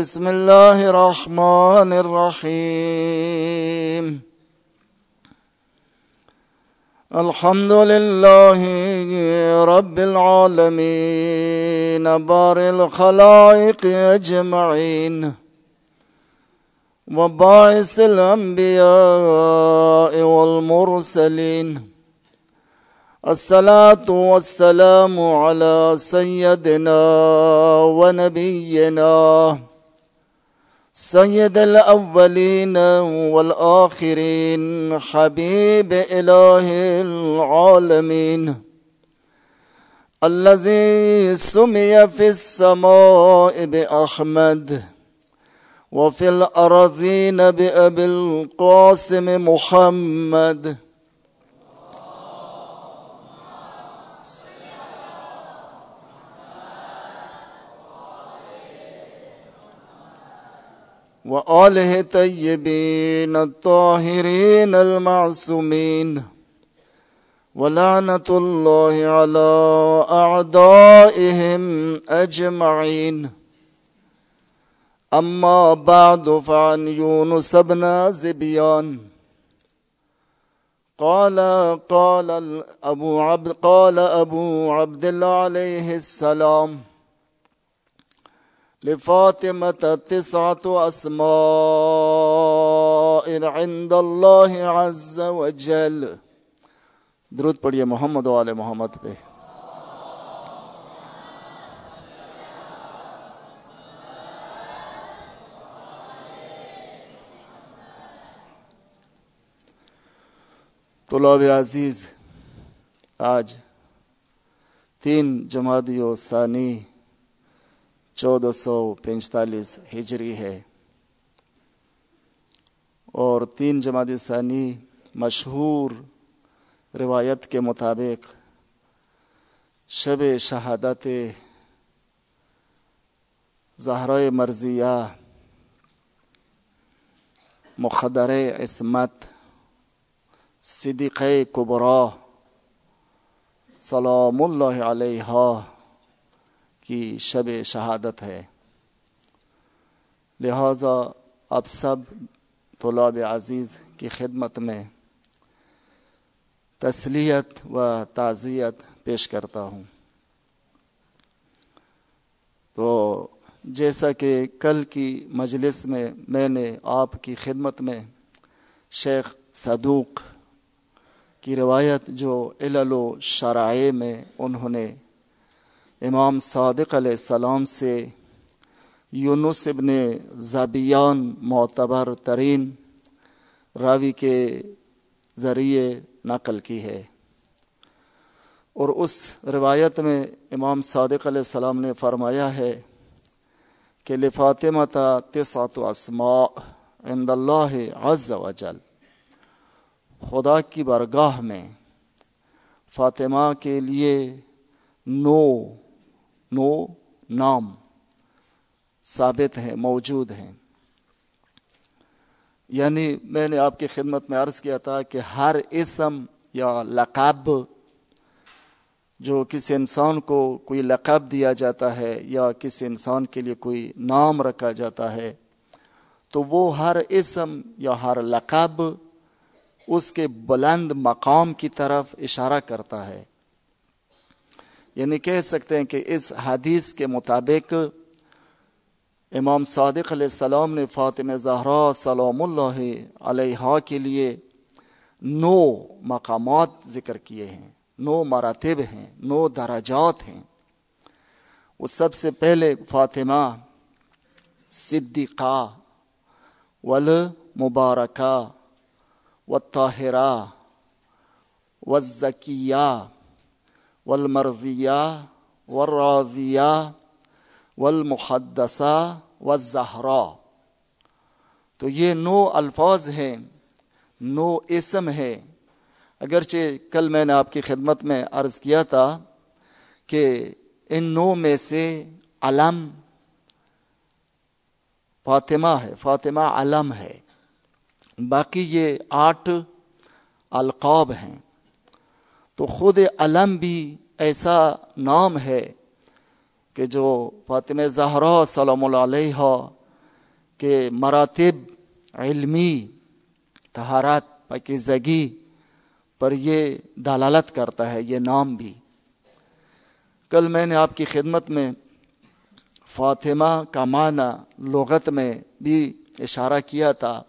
بسم الله الرحمن الرحيم الحمد لله رب العالمين بار الخلائق أجمعين وباعث الأنبياء والمرسلين الصلاة والسلام على سيدنا ونبينا سید الاولین والآخرین، حبیب الہ العالمین الذي سمي في السماء بأحمد وفي الأرضين بأبي القاسم محمد. وآله طيبين الطاهرين المعصومين ولعنة الله على أعدائهم أجمعين. أما بعد فعن يونس بن زبيان. قال قال أبو عبد قال أبو عبد الله عليه السلام لفاطمة تسعة أسماء عند الله عز وجل. درود پڑھیے محمد و آل محمد پہ. طلاب عزیز، آج تین جمادی و ثانی چودہ سو پینتالیس ہجری ہے۔ اور تین جماعت ثانی مشہور روایت کے مطابق شب شہادت زہرۂ مرضیہ مخدر عصمت صدیق کبرا سلام اللہ علیہ۔ کی شب شہادت ہے۔ لہذا اب سب طلاب عزیز کی خدمت میں تسلیت و تعزیت پیش کرتا ہوں۔ تو جیسا کہ کل کی مجلس میں میں نے آپ کی خدمت میں شیخ صدوق کی روایت جو علل و شرائع میں انہوں نے امام صادق علیہ السلام سے، یونس ابن زبیان معتبر ترین راوی کے ذریعے نقل کی ہے۔ اور اس روایت میں امام صادق علیہ السلام نے فرمایا ہے کہ لفاطمہ تسعت اسماء عند اللہ عز و جل خدا کی برگاہ میں فاطمہ کے لیے نو نو نام ثابت ہیں، موجود ہیں۔ یعنی میں نے آپ کی خدمت میں عرض کیا تھا کہ ہر اسم یا لقب جو کسی انسان کو کوئی لقب دیا جاتا ہے یا کسی انسان کے لیے کوئی نام رکھا جاتا ہے، تو وہ ہر اسم یا ہر لقب اس کے بلند مقام کی طرف اشارہ کرتا ہے۔ یعنی کہہ سکتے ہیں کہ اس حدیث کے مطابق امام صادق علیہ السلام نے فاطمہ زہرا سلام اللہ علیہ کے لیے نو مقامات ذکر کیے ہیں، نو مراتب ہیں، نو درجات ہیں۔ وہ سب سے پہلے فاطمہ صدیقہ والمبارکہ والطاہرہ والزکیہ والمرضیہ والراضیہ والمحدثہ والزہرا۔ تو یہ نو الفاظ ہیں، نو اسم ہے اگرچہ کل میں نے آپ کی خدمت میں عرض کیا تھا کہ ان نو میں سے علم فاطمہ ہے، فاطمہ علم ہے۔ باقی یہ آٹھ القاب ہیں۔ تو خود علم بھی ایسا نام ہے کہ جو فاطمہ زہرا سلام علیہ کہ مراتب علمی تہارات پاکیزگی پر یہ دلالت کرتا ہے، یہ نام بھی۔ کل میں نے آپ کی خدمت میں فاطمہ کا معنی لغت میں بھی اشارہ کیا تھا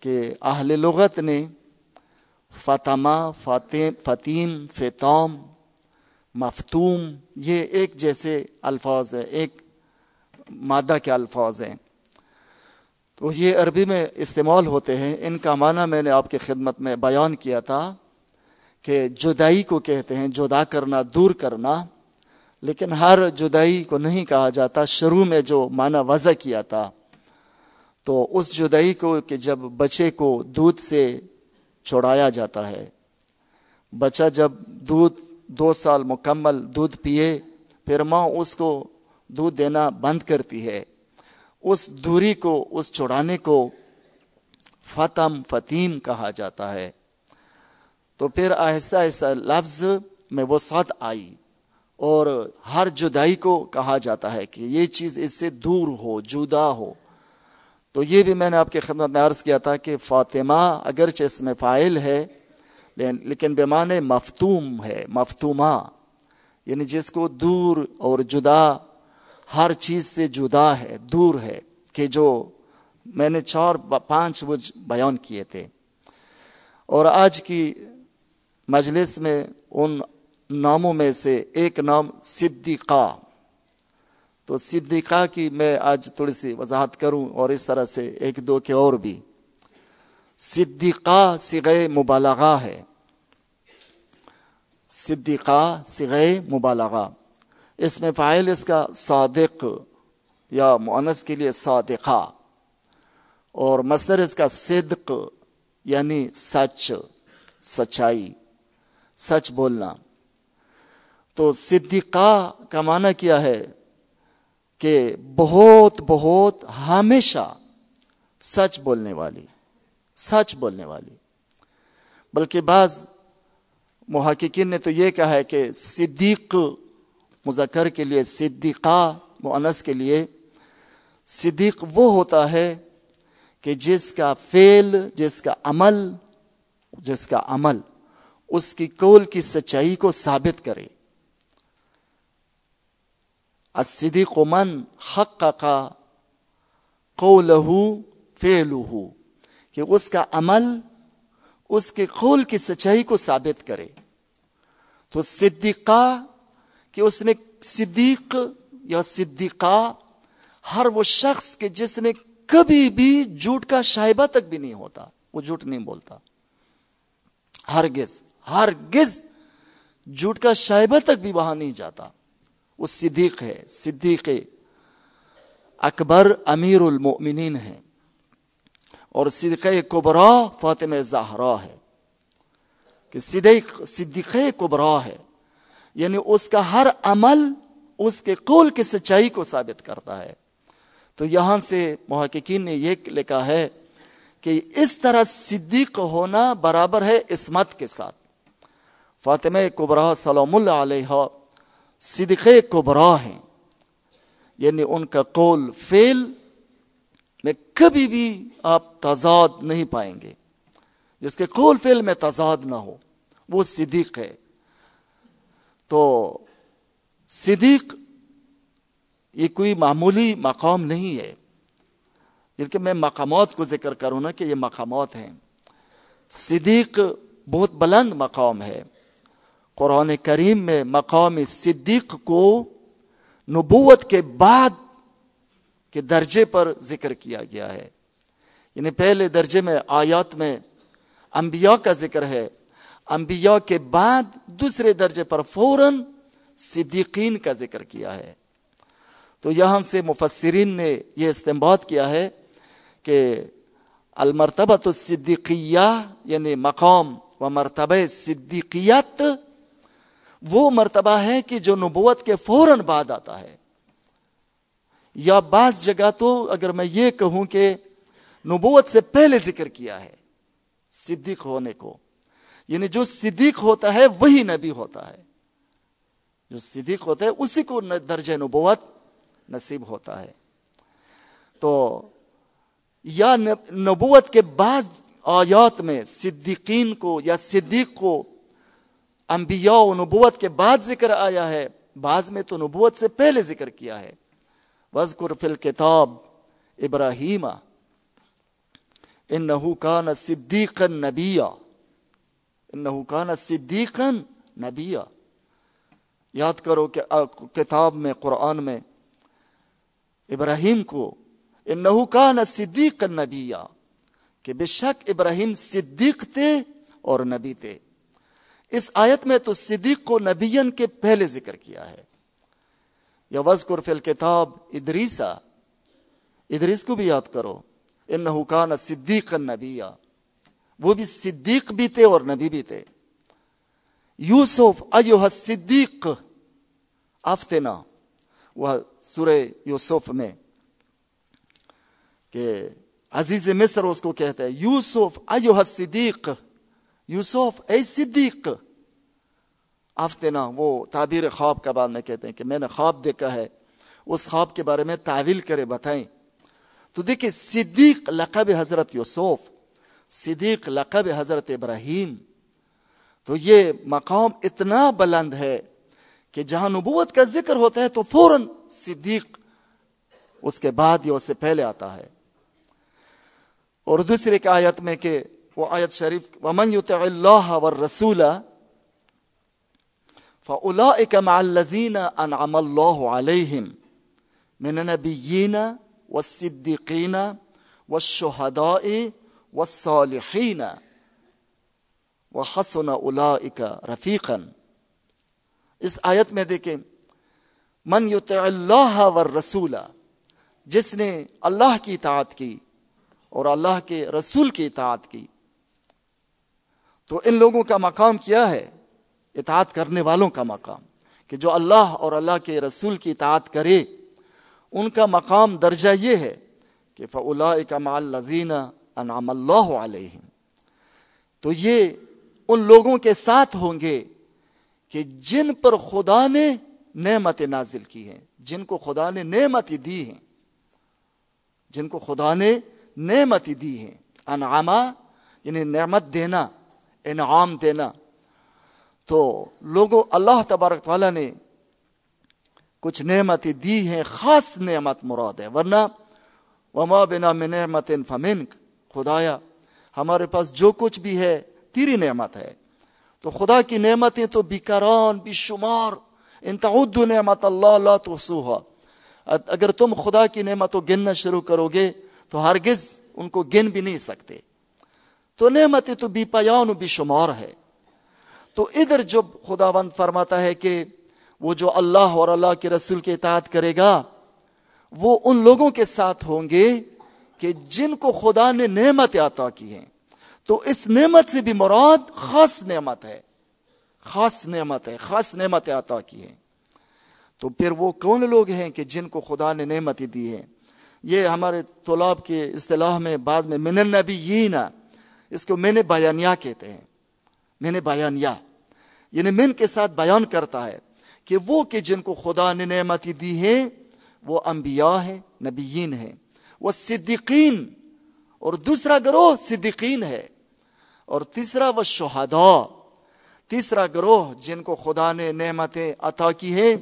کہ اہل لغت نے فاطمہ فاتم فتیم فتوم مفتوم، یہ ایک جیسے الفاظ ہیں، ایک مادہ کے الفاظ ہیں۔ تو یہ عربی میں استعمال ہوتے ہیں۔ ان کا معنی میں نے آپ کی خدمت میں بیان کیا تھا کہ جدائی کو کہتے ہیں، جدا کرنا، دور کرنا۔ لیکن ہر جدائی کو نہیں کہا جاتا۔ شروع میں جو معنی وضع کیا تھا، تو اس جدائی کو کہ جب بچے کو دودھ سے چھوڑایا جاتا ہے۔ بچہ جب دودھ دو سال مکمل دودھ پیے، پھر ماں اس کو دودھ دینا بند کرتی ہے۔ اس دوری کو، اس چھڑانے کو فتم فتیم کہا جاتا ہے۔ تو پھر آہستہ آہستہ لفظ میں وہ ساتھ آئی اور ہر جدائی کو کہا جاتا ہے کہ یہ چیز اس سے دور ہو، جدا ہو۔ تو یہ بھی میں نے آپ کی خدمت میں عرض کیا تھا کہ فاطمہ اگرچہ اس میں فائل ہے لیکن بیمان مفتوم ہے، مفتومہ یعنی جس کو دور اور جدا، ہر چیز سے جدا ہے، دور ہے، کہ جو میں نے چار پانچ وہ بیان کیے تھے۔ اور آج کی مجلس میں ان ناموں میں سے ایک نام صدیقہ۔ تو صدیقہ کی میں آج تھوڑی سی وضاحت کروں اور اس طرح سے ایک دو کے اور بھی۔ صدیقہ سگے مبالغہ ہے۔ صدیقہ سگے مبالغہ۔ اس میں فائل اس کا صادق یا معنس کے لیے صادقہ۔ اور مصدر اس کا صدق یعنی سچ، سچائی، سچ بولنا۔ تو صدیقہ کا معنی کیا ہے؟ کہ بہت بہت ہمیشہ سچ بولنے والی، سچ بولنے والی۔ بلکہ بعض محققین نے تو یہ کہا ہے کہ صدیق مذکر کے لیے، صدیقہ معنس کے لیے صدیق وہ ہوتا ہے کہ جس کا فعل، جس کا عمل، جس کا عمل اس کی قول کی سچائی کو ثابت کرے۔ الصدیق من حقق قوله فعله. کہ اس کا عمل، اس کے قول کی سچائی کو ثابت کرے. تو صدیقہ، کہ اس نے صدیق یا صدیقہ، ہر وہ شخص کے جس نے کبھی بھی جھوٹ کا شائبہ تک بھی نہیں ہوتا، وہ جھوٹ نہیں بولتا. ہرگز ہرگز جھوٹ کا شائبہ تک بھی وہاں نہیں جاتا. وہ صدیق ہے، صدیق اکبر امیر المؤمنین ہے اور صدیق کبرا فاطمہ زہرا ہے۔ کہ صدیق صدیق کبرا ہے۔ یعنی اس کا ہر عمل اس کے قول کی سچائی کو ثابت کرتا ہے۔ تو یہاں سے محققین نے یہ لکھا ہے کہ اس طرح صدیق ہونا برابر ہے اسمت کے ساتھ۔ فاطمہ کبرا سلام اللہ علیہ صدق کبرا ہیں۔ یعنی ان کا قول فیل میں کبھی بھی آپ تضاد نہیں پائیں گے۔ جس کے قول فیل میں تضاد نہ ہو، وہ صدیق ہے۔ تو صدیق یہ کوئی معمولی مقام نہیں ہے۔ کہ میں مقامات کو ذکر کروں نا کہ یہ مقامات ہیں۔ صدیق بہت بلند مقام ہے۔ قرآن کریم میں مقام صدیق کو نبوت کے بعد کے درجے پر ذکر کیا گیا ہے۔ یعنی پہلے درجے میں آیات میں انبیاء کا ذکر ہے۔ انبیاء کے بعد دوسرے درجے پر فوراً صدیقین کا ذکر کیا ہے۔ تو یہاں سے مفسرین نے یہ استعمال کیا ہے کہ المرتبہ تو صدیقیہ یعنی مقام و مرتبہ صدیقیت وہ مرتبہ ہے کہ جو نبوت کے فوراً بعد آتا ہے۔ یا بعض جگہ تو اگر میں یہ کہوں کہ نبوت سے پہلے ذکر کیا ہے صدیق ہونے کو یعنی جو صدیق ہوتا ہے وہی نبی ہوتا ہے۔ جو صدیق ہوتا ہے اسی کو درجہ نبوت نصیب ہوتا ہے۔ تو یا نبوت کے بعض آیات میں صدیقین کو یا صدیق کو انبیاء و نبوت کے بعد ذکر آیا ہے، بعض میں تو نبوت سے پہلے ذکر کیا ہے۔ وزقر فل کتاب ابراہیم ان کان صدیق نبیا ان کان نبیا یاد کرو کہ کتاب میں، قرآن میں ابراہیم کو انہو کان صدیق نبیا کہ بے شک ابراہیم صدیق تھے اور نبی تھے۔ اس آیت میں تو صدیق کو نبین کے پہلے ذکر کیا ہے۔ یا وزقر فی الکتاب ادریسا، ادریس کو بھی یاد کرو، انہو کان صدیق نبیا۔ وہ بھی صدیق بھی تھے اور نبی بھی تھے۔ یوسف ایوہ صدیق افتنا وہ سورہ یوسف میں، کہ عزیز مصر اس کو کہتے ہیں، یوسف ایوہ صدیق۔ یوسف، اے صدیق! آفتنا وہ تعبیر خواب کا بعد میں کہتے ہیں کہ میں نے خواب دیکھا ہے، اس خواب کے بارے میں تعویل کرے، بتائیں۔ تو دیکھیں، صدیق لقب حضرت یوسف، صدیق لقب حضرت ابراہیم۔ تو یہ مقام اتنا بلند ہے کہ جہاں نبوت کا ذکر ہوتا ہے تو فوراً صدیق اس کے بعد یا اس سے پہلے آتا ہے۔ اور دوسرے کی آیت میں کہ وہ آیت شریف، ومن يطع الله والرسول فاولئك مع الذين انعم الله عليهم من النبيين والصديقين والشهداء والصالحين وحسن اولئك رفيقا۔ اس آیت میں دیکھیں، من یطع اللہ والرسول، جس نے اللہ کی اطاعت کی اور اللہ کے رسول کی اطاعت کی تو ان لوگوں کا مقام کیا ہے؟ اطاعت کرنے والوں کا مقام۔ کہ جو اللہ اور اللہ کے رسول کی اطاعت کرے، ان کا مقام درجہ یہ ہے کہ فلا مال لذین انعام اللہ علیہ تو یہ ان لوگوں کے ساتھ ہوں گے کہ جن پر خدا نے نعمت نازل کی ہیں جن کو خدا نے نعمت دی ہیں۔ جن کو خدا نے نعمت دی ہیں۔ انعامہ یعنی نعمت دینا۔ انعام دینا۔ تو لوگوں اللہ تبارک والا نے کچھ نعمت دی ہیں، خاص نعمت مراد ہے۔ ورنہ وما بنا میں نعمت فمنک خدایا، ہمارے پاس جو کچھ بھی ہے، تیری نعمت ہے۔ تو خدا کی نعمتیں تو بیکران بے شمار انتعد نعمت اللہ لا توسوها اگر تم خدا کی نعمتوں گننا شروع کرو گے تو ہرگز ان کو گن بھی نہیں سکتے۔ تو نعمتیں تو بی پیان و بے شمار ہے۔ تو ادھر جب خدا بند فرماتا ہے کہ وہ جو اللہ اور اللہ کے رسول کے اطاعت کرے گا، وہ ان لوگوں کے ساتھ ہوں گے کہ جن کو خدا نے نعمت عطا کی ہیں۔ تو اس نعمت سے بھی مراد خاص نعمت ہے۔ خاص نعمت ہے، خاص نعمت عطا کی ہے تو پھر وہ کون لوگ ہیں کہ جن کو خدا نے نعمت دی ہے یہ ہمارے طلاب کے اصطلاح میں، بعد میں، من النبیین۔ اس کو میں نے بیانیہ کہتے ہیں۔ میں نے بیانیہ۔ یعنی من کے ساتھ بیان کرتا ہے کہ وہ کہ جن کو خدا نے نعمت دی ہے، وہ انبیاء ہیں، نبیین ہیں۔ وہ صدیقین۔ اور دوسرا گروہ صدیقین ہے۔ اور تیسرا وہ شہدا تیسرا گروہ جن کو خدا نے نعمتیں عطا کی ہے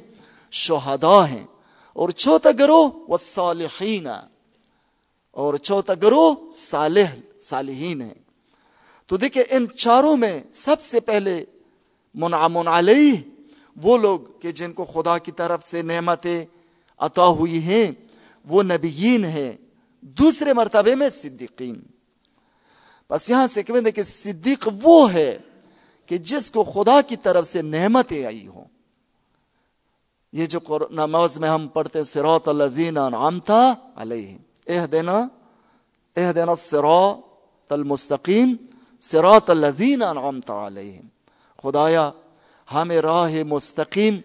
شہدا ہیں۔ اور چوتھا گروہ وہ صالحین۔ اور چوتھا گروہ صالح، صالحین ہیں۔ تو دیکھیں ان چاروں میں سب سے پہلے منعمن علیہ وہ لوگ کہ جن کو خدا کی طرف سے نعمتیں عطا ہوئی ہیں، وہ نبیین ہیں، دوسرے مرتبے میں صدیقین۔ بس یہاں سے کہ کہ صدیق وہ ہے کہ جس کو خدا کی طرف سے نعمتیں آئی ہوں۔ یہ جو نماز میں ہم پڑھتے سروت الزین انعامتا علیہ اہ دینا اہ دینا سروت المستقیم۔ سروت الزین انعامتا علیہ خدایا، ہمیں راہ مستقیم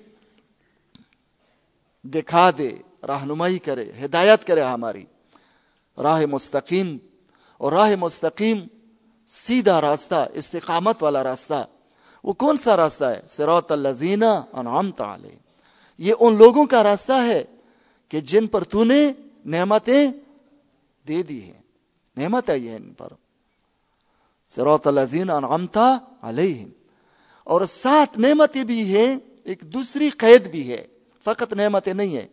دکھا دے، رہنمائی کرے، ہدایت کرے ہماری۔ راہ مستقیم، اور راہ مستقیم سیدھا راستہ، استقامت والا راستہ۔ وہ کون سا راستہ ہے؟ سروت الزینہ انعامت علیہ یہ ان لوگوں کا راستہ ہے کہ جن پر تو نے نعمتیں دے دی ہیں۔ نعمت ہے یہ ان پر۔ سروت الزین انعمتا علیہم۔ اور سات نعمتیں بھی ہے ایک دوسری قید بھی ہے، فقط نعمتیں نہیں ہے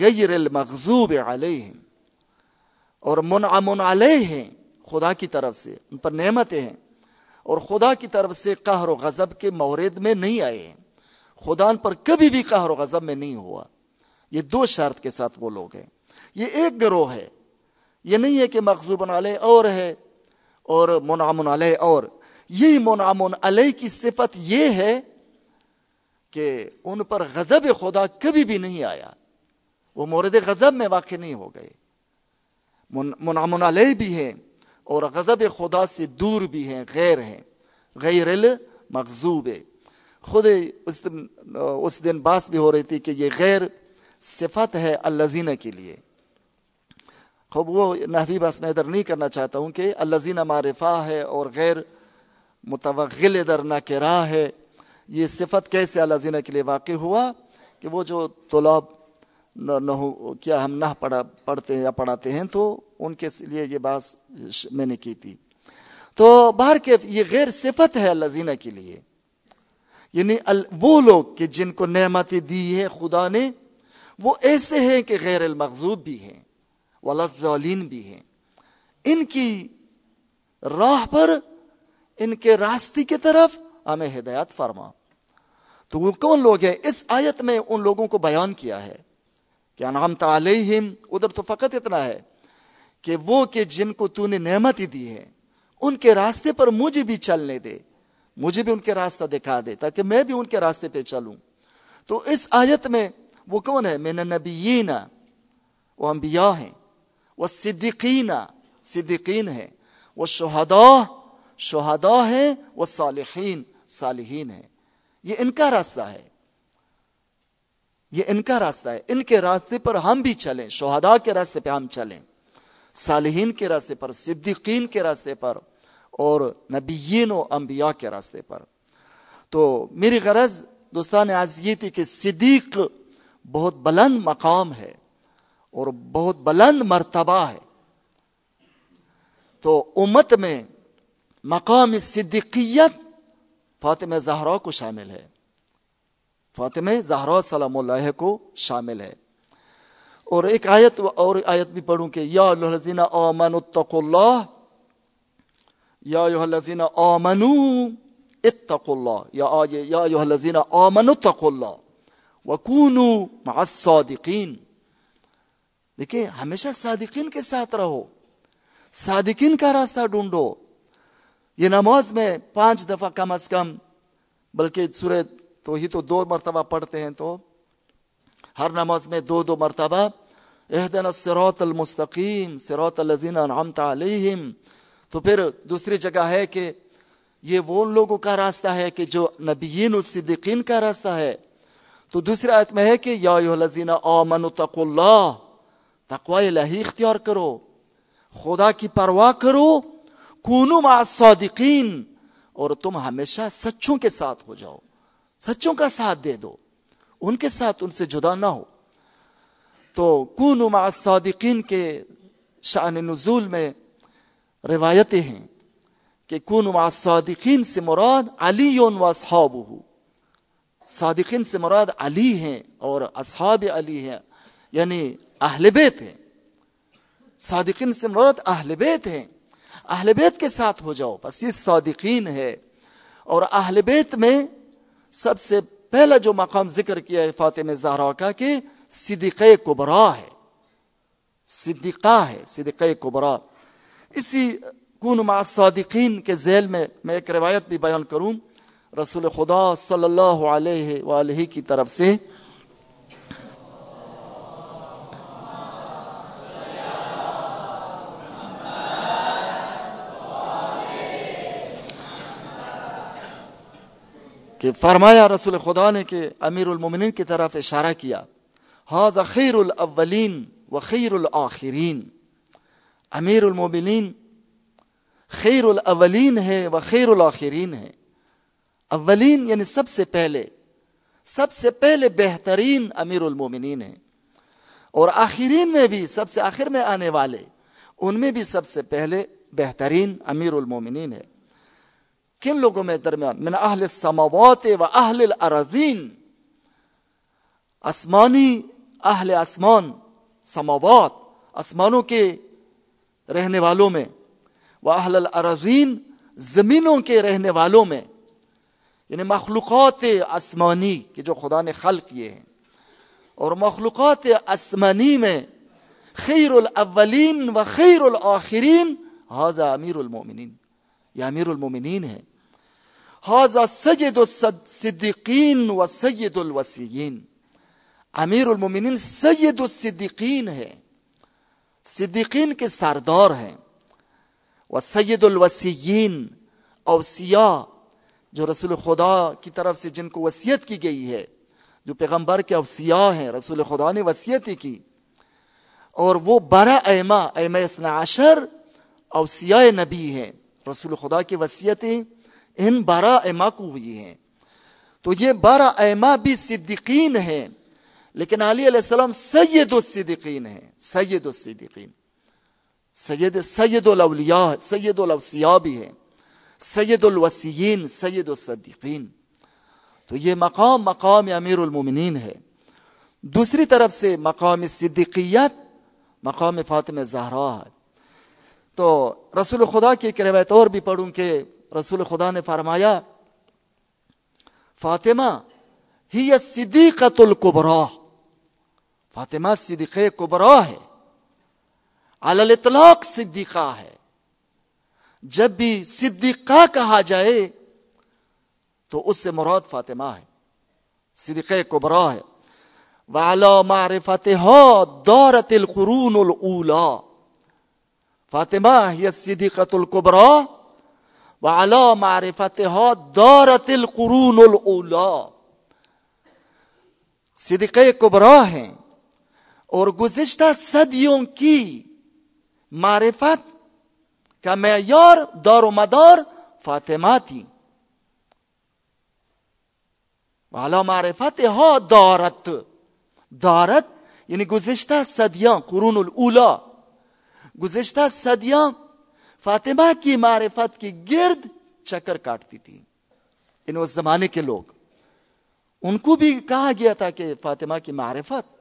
غیر المغضوب علیہم۔ اور منعمن علیہ ہیں خدا کی طرف سے، ان پر نعمتیں ہیں۔ اور خدا کی طرف سے قہر و غضب کے مورد میں نہیں آئے ہیں۔ خدا ان پر کبھی بھی قہر و غضب میں نہیں ہوا۔ یہ دو شرط کے ساتھ وہ لوگ ہیں۔ یہ ایک گروہ ہے۔ یہ نہیں ہے کہ مغزوب علیہ اور ہے۔ اور منعمن علیہ، اور یہی منعمن علیہ کی صفت یہ ہے کہ ان پر غضب خدا کبھی بھی نہیں آیا۔ وہ مورد غضب میں واقع نہیں ہو گئے۔ منعمن علیہ بھی ہیں اور غضب خدا سے دور بھی ہیں، غیر ہیں۔ غیر المغضوب۔ خود اس دن اس دن باس بھی ہو رہی تھی کہ یہ غیر صفت ہے الزین کے لیے۔ خوب وہ نحوی بس میں ادھر نہیں کرنا چاہتا ہوں کہ الزین معرفہ ہے اور غیر متوغل ادھر نہ کرا ہے۔ یہ صفت کیسے الزین کے لیے واقع ہوا کہ وہ جو طلاب نہ ہو کیا ہم نہ پڑھا پڑھتے ہیں یا پڑھاتے ہیں تو ان کے لیے یہ بات میں نے کی تھی۔ تو باہر کے یہ غیر صفت ہے اللہ کے لیے۔ یعنی وہ لوگ کہ جن کو نعمتیں دی ہے خدا نے، وہ ایسے ہیں کہ غیر المغضوب بھی ہیں۔ ولین بھی ہیں۔ ان کی راہ پر، ان کے راستے کی طرف ہمیں ہدایت فرما۔ تو وہ کون لوگ ہیں؟ اس آیت میں ان لوگوں کو بیان کیا ہے کہ انعامت علیہم، ادھر تو فقط اتنا ہے کہ وہ کہ جن کو تو نے نعمت ہی دی ہے، ان کے راستے پر مجھے بھی چلنے دے، مجھے بھی ان کے راستہ دکھا دے، تاکہ میں بھی ان کے راستے پہ چلوں۔ تو اس آیت میں وہ کون ہے؟ میں نبیین وہ انبیاء ہیں۔ وہ صدیقین صدیقین ہیں وہ شہدا شہدا ہیں وہ صالحین صالحین ہیں۔ یہ ان کا راستہ ہے۔ یہ ان کا راستہ ہے۔ ان کے راستے پر ہم بھی چلیں، شہداء کے راستے پہ ہم چلیں۔ صالحین کے راستے پر، صدیقین کے راستے پر اور نبیین و انبیاء کے راستے پر۔ تو میری غرض دوستان آج یہ تھی کہ صدیق بہت بلند مقام ہے۔ اور بہت بلند مرتبہ ہے۔ تو امت میں مقام صدیقیت فاطمہ زہرا کو شامل ہے۔ فاطمہ زہرا سلام اللہ کو شامل ہے۔ اور ایک آیت اور آیت بھی پڑھوں کہ یا الذین آمنوا اتقوا اللہ، یا ایھا الذین آمنوا اتقوا اللہ، یا آیے یا ایھا الذین آمنوا اتقوا اللہ، وکونوا مع الصادقین۔ دیکھیں، ہمیشہ صادقین کے ساتھ رہو۔ صادقین کا راستہ ڈھونڈو۔ یہ نماز میں پانچ دفعہ کم از کم، بلکہ سورہ تو ہی تو دو مرتبہ پڑھتے ہیں تو، ہر نماز میں دو دو مرتبہ اہدن الصراط المستقیم، صراط الذین انعمت علیہم۔ تو پھر دوسری جگہ ہے کہ یہ وہ ان لوگوں کا راستہ ہے کہ جو نبیین الصدیقین کا راستہ ہے۔ تو دوسری آیت میں ہے کہ یا ایھا الذین آمنوا تقوا اللہ تقوی الہی اختیار کرو، خدا کی پرواہ کرو، کونو مع الصادقین، اور تم ہمیشہ سچوں کے ساتھ ہو جاؤ، سچوں کا ساتھ دے دو، ان کے ساتھ ان سے جدا نہ ہو۔ تو کون مع الصادقین کے شان نزول میں روایتیں ہیں کہ کون مع الصادقین سے مراد علی و اصحابہ صادقین سے مراد علی ہیں اور اصحاب علی ہیں یعنی اہل بیت ہیں۔ صادقین سے مراد اہل بیت ہیں۔ اہل بیت کے ساتھ ہو جاؤ، بس یہ صادقین ہے۔ اور اہل بیت میں سب سے پہلا جو مقام ذکر کیا ہے فاطمہ زہرا کا کہ صدیقہ کبرا ہے۔ صدیقہ ہے، صدیقہ کبرا اسی کون مع صادقین کے ذیل میں میں ایک روایت بھی بیان کروں۔ رسول خدا صلی اللہ علیہ وآلہ کی طرف سے کہ فرمایا رسول خدا نے کہ امیر المومنین کی طرف اشارہ کیا حاض خیر الاولین و خیر الآخرین امیر المومنین خیر الاولین ہے و خیر الآخرین ہے۔ اولین یعنی سب سے پہلے، سب سے پہلے بہترین امیر المومنین ہے اور آخرین میں بھی، سب سے آخر میں آنے والے، ان میں بھی سب سے پہلے بہترین امیر المومنین ہے کن لوگوں میں درمیان؟ من اہل السماوات و اہل الارضین. آسمانی اہل آسمان، سماوات، آسمانوں کے رہنے والوں میں. وہ اہل الارضین، زمینوں کے رہنے والوں میں. یعنی مخلوقات آسمانی، کہ جو خدا نے خلق کیے ہیں. اور مخلوقات آسمانی میں خیر الاولین و خیر الاخرین حاضہ امیر المومنین یہ امیر المومنین ہے حاضہ سید الصدیقین و سید الوسیین امیر المومنین سید الصدیقین ہے، صدیقین کے سردار ہیں وہ سید الوسیین اوسیاء جو رسول خدا کی طرف سے جن کو وصیت کی گئی ہے، جو پیغمبر کے اوسیاء ہیں، رسول خدا نے وصیت کی۔ اور وہ بارہ ایما ایما اسنا عشر اوسیاء نبی ہیں، رسول خدا کی وصیتیں ان بارہ ایما کو ہوئی ہیں۔ تو یہ بارہ ایما بھی صدیقین ہیں، لیکن علی علیہ السلام سید الصدیقین ہیں۔ سید الصدیقین۔ سید سید الاولیاء، سید الاوسیاء بھی ہیں۔ سید الوسیین، سید الصدیقین۔ تو یہ مقام مقام امیر المومنین ہے۔ دوسری طرف سے مقام صدیقیت، مقام فاطمہ زہرا۔ ہے تو رسول خدا کی ایک روایت اور بھی پڑھوں کہ رسول خدا نے فرمایا، فاطمہ ہی صدیقت القبرا فاطمہ صدیق کبرا ہے۔ الاطلاق صدیقہ ہے۔ جب بھی صدیقہ کہا جائے، تو اس سے مراد فاطمہ ہے۔ صدیق کبرا ہے۔ والا معرفت دورت القرون الا فاطمہ یہ صدیقت القبرا والا معرفت دورت القرون الا صدیق کبرا ہیں اور گزشتہ صدیوں کی معرفت کا معیار دار و مدار فاطمہ تھی. والا معرفت ہو دارت دارت یعنی گزشتہ صدیاں، قرون الاولا گزشتہ صدیاں فاطمہ کی معرفت کی گرد چکر کاٹتی تھی۔ ان اس زمانے کے لوگ۔ ان کو بھی کہا گیا تھا کہ فاطمہ کی معرفت۔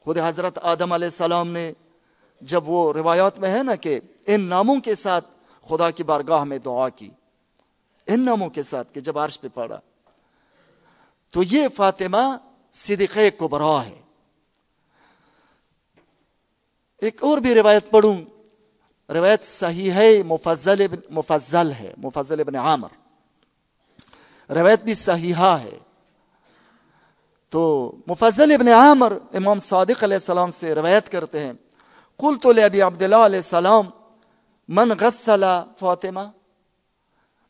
خود حضرت آدم علیہ السلام نے جب وہ روایات میں ہے نا کہ ان ناموں کے ساتھ خدا کی بارگاہ میں دعا کی۔ ان ناموں کے ساتھ کہ جب عرش پہ پڑا۔ تو یہ فاطمہ صدیق کبرا ہے۔ ایک اور بھی روایت پڑھوں۔ روایت صحیح ہے، مفضل ابن مفضل ہے، مفضل ابن عامر۔ روایت بھی صحیحہ ہے۔ تو مفضل ابن عامر امام صادق علیہ السلام سے روایت کرتے ہیں۔ کل تو ابی عبداللہ علیہ السلام، من غسل فاطمہ؟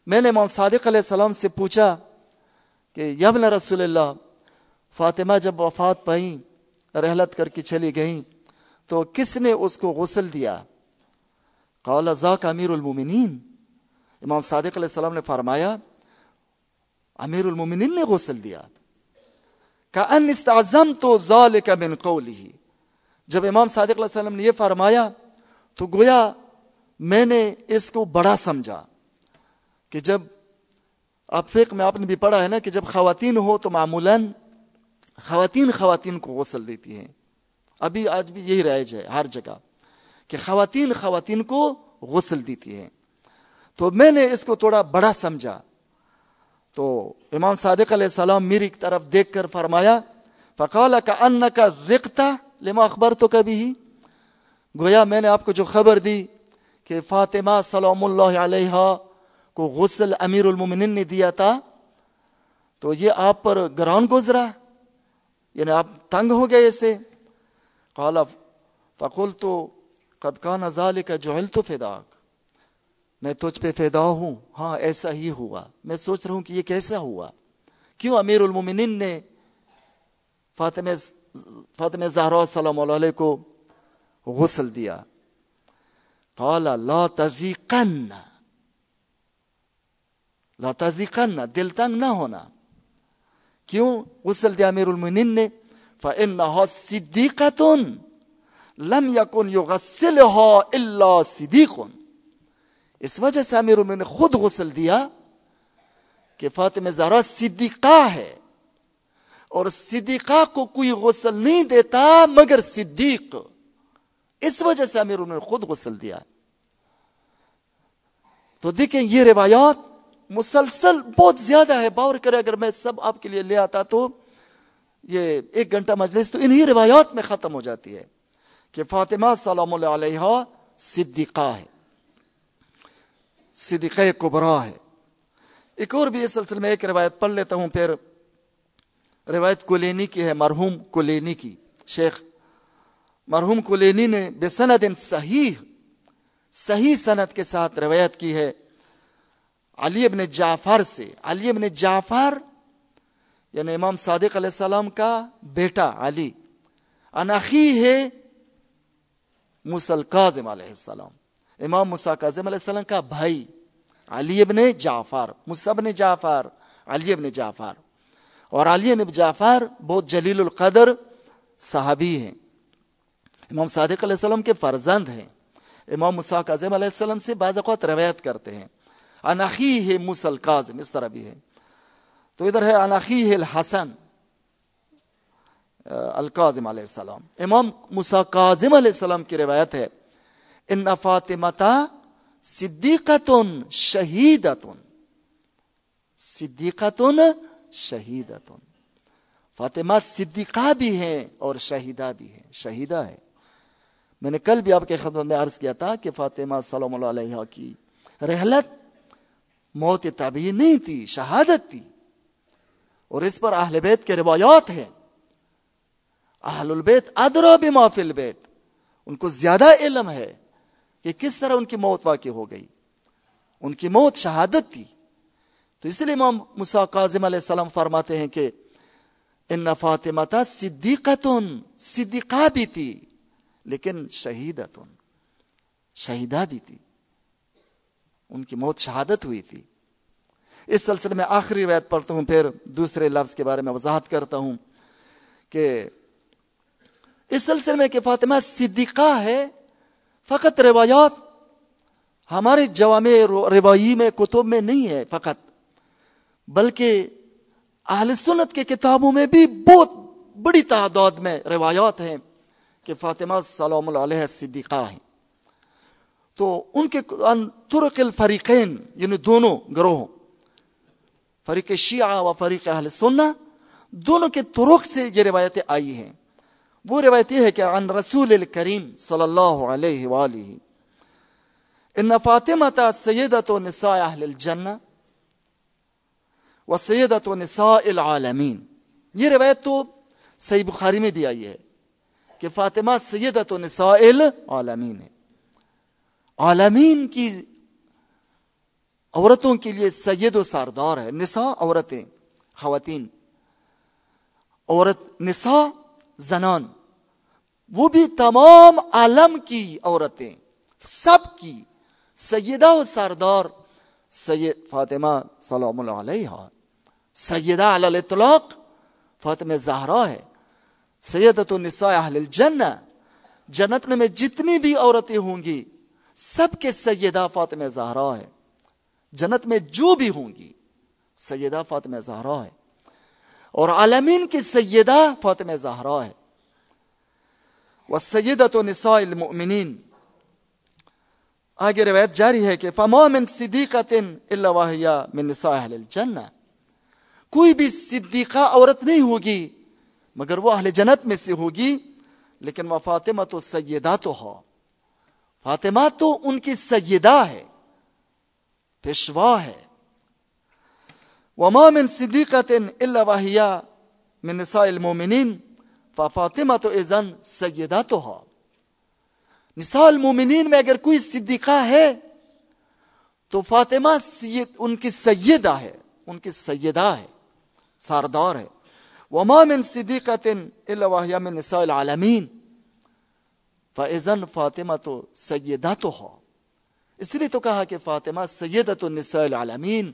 میں نے امام صادق علیہ السلام سے پوچھا کہ یبن رسول اللہ، فاطمہ جب وفات پائیں رحلت کر کے چلی گئیں، تو کس نے اس کو غسل دیا؟ قال ذاک امیر المومنین. امام صادق علیہ السلام نے فرمایا، امیر المومنین نے غسل دیا۔ ان استعظم تو ذالک من قولی جب امام صادق علیہ وسلم نے یہ فرمایا، تو گویا میں نے اس کو بڑا سمجھا کہ جب آپ فقہ میں، آپ نے بھی پڑھا ہے نا کہ جب خواتین ہو تو معمولاً خواتین خواتین کو غسل دیتی ہیں۔ ابھی آج بھی یہی رائج ہے، ہر جگہ۔ کہ خواتین خواتین کو غسل دیتی ہیں۔ تو میں نے اس کو تھوڑا بڑا سمجھا۔ تو امام صادق علیہ السلام میری طرف دیکھ کر فرمایا، فقال کا ان کا ذکتا لما اخبر تو کبھی ہی گویا میں نے آپ کو جو خبر دی کہ فاطمہ سلام اللہ علیہ کو غسل امیر المومنین نے دیا تھا، تو یہ آپ پر گران گزرا۔ یعنی آپ تنگ ہو گئے اسے۔ قال فقول تو قد کان ذالک جعلت فداک میں تجھ پہ فیدا ہوں۔ ہاں ایسا ہی ہوا۔ میں سوچ رہا ہوں کہ یہ کیسا ہوا؟ کیوں امیر المومنین نے فاطمہ فاطمہ زہرا السلام علیہ کو غسل دیا؟ قال، لا تزیقن لا تزیقن دل تنگ نہ ہونا۔ کیوں غسل دیا امیر المومنین نے؟ فَإِنَّهَا صِدِّقَةٌ۔ لم یکن یغسلها الا صدیق. اس وجہ سے امیر نے خود غسل دیا کہ فاطمہ زہرا صدیقہ ہے اور صدیقہ کو کوئی غسل نہیں دیتا مگر صدیق. اس وجہ سے امیر نے خود غسل دیا. تو دیکھیں یہ روایات مسلسل بہت زیادہ ہے. باور کرے اگر میں سب آپ کے لیے لے آتا تو یہ ایک گھنٹہ مجلس تو انہی روایات میں ختم ہو جاتی ہے. کہ فاطمہ سلام اللہ علیہ صدیقہ ہے۔ صدیقہ کبرا ہے۔ ایک اور بھی اس سلسلے میں ایک روایت پڑھ لیتا ہوں، پھر روایت کلینی کی ہے، مرحوم کلینی کی۔ شیخ مرحوم کلینی نے بے سند صحیح صحیح صنعت کے ساتھ روایت کی ہے۔ علی ابن جعفر سے، علی ابن جعفر یعنی امام صادق علیہ السلام کا بیٹا علی۔ انخی ہے مسل کاظم علیہ السلام، امام مسا کاظم علیہ السلام کا بھائی علی ابن جعفر ابن جعفر، علی ابن جعفر۔ اور علی ابن جعفر بہت جلیل القدر صحابی ہیں۔ امام صادق علیہ السلام کے فرزند ہیں۔ امام مسا کاظم علیہ السلام سے بعض اوقات روایت کرتے ہیں۔ انخی ہے مسل کاظم اس طرح بھی ہے۔ تو ادھر ہے انخی ہے الحسن القاظم علیہ السلام۔ امام مسا کاظم علیہ السلام کی روایت ہے، ان فاطمتا صدیقتن شہیدتن صدیقتن شہیدتن فاطمہ صدیقہ بھی ہیں اور شہیدہ بھی ہیں، شہیدہ ہے۔ میں نے کل بھی آپ کے خدمت میں عرض کیا تھا کہ فاطمہ سلام اللہ علیہ کی رحلت موت طبی نہیں تھی، شہادت تھی۔ اور اس پر اہل بیت کے روایات ہیں۔ اہل البیت ادرا بما فی البیت۔ ان کو زیادہ علم ہے کہ کس طرح ان کی موت واقع ہو گئی۔ ان کی موت شہادت تھی۔ تو اس لیے امام مسا کاظم علیہ السلام فرماتے ہیں کہ ان فاطمہ صدیقتن صدیقہ بھی تھی، لیکن شہیدتن شہیدہ بھی تھی۔ ان کی موت شہادت ہوئی تھی۔ اس سلسلے میں آخری روایت پڑھتا ہوں، پھر دوسرے لفظ کے بارے میں وضاحت کرتا ہوں کہ اس سلسلے میں کہ فاطمہ صدیقہ ہے، فقط روایات ہمارے جوام روایی میں، کتب میں نہیں ہے فقط، بلکہ اہل سنت کے کتابوں میں بھی بہت بڑی تعداد میں روایات ہیں کہ فاطمہ سلام علیہ صدیقہ ہیں۔ تو ان کے ترک الفریقین یعنی دونوں گروہ فریق شیعہ و فریق اہل سنہ، دونوں کے ترک سے یہ روایتیں آئی ہیں۔ وہ روایت یہ ہے کہ عن رسول الکریم صلی اللہ علیہ وآلہ۔ ان فاطمہ سیدت نساء اہل الجنہ و سیدت نساء العالمین۔ یہ روایت تو صحیح بخاری میں بھی آئی ہے کہ فاطمہ سیدت نساء العالمین ہے۔ عالمین کی عورتوں کے لیے سید و ساردار ہے، نساء عورتیں، خواتین۔ عورت، نساء زنان۔ وہ بھی تمام عالم کی عورتیں، سب کی۔ سیدہ و سردار، سید فاطمہ سلام اللہ علیہ سیدہ علی الاطلاق، فاطمہ زہرا ہے۔ سیدت النساء اہل الجنہ، جنت میں جتنی بھی عورتیں ہوں گی، سب کے سیدہ فاطمہ زہرا ہے۔ جنت میں جو بھی ہوں گی، سیدہ فاطمہ زہرا ہے۔ اور عالمین کی سیدہ فاطمہ زہرا ہے۔ والسيدة نساء المؤمنين آگے روایت جاری ہے کہ فما من صدیقت الا وحیا من نساء اہل الجنہ۔ کوئی بھی صدیقہ عورت نہیں ہوگی، مگر وہ اہل جنت میں سے ہوگی، لیکن وہ فاطمہ تو سیدہ تو ہو۔ فاطمہ تو ان کی سیدہ ہے، پیشوا ہے۔ وما من صدیقت الا وحیا من نساء المؤمنین۔ فاطمہ تو ایزن سیدہ تو ہو۔ نساء المومنین میں اگر کوئی صدیقہ ہے، تو فاطمہ سید، ان کی سیدہ ہے، ان کی سیدہ ہے ساردار ہے۔ وما من صدیقت الا وحیا من نساء العالمین۔ فاذن فاطمہ تو سیدہ تو ہو۔ اس لیے تو کہا کہ فاطمہ سیدت النساء العالمین،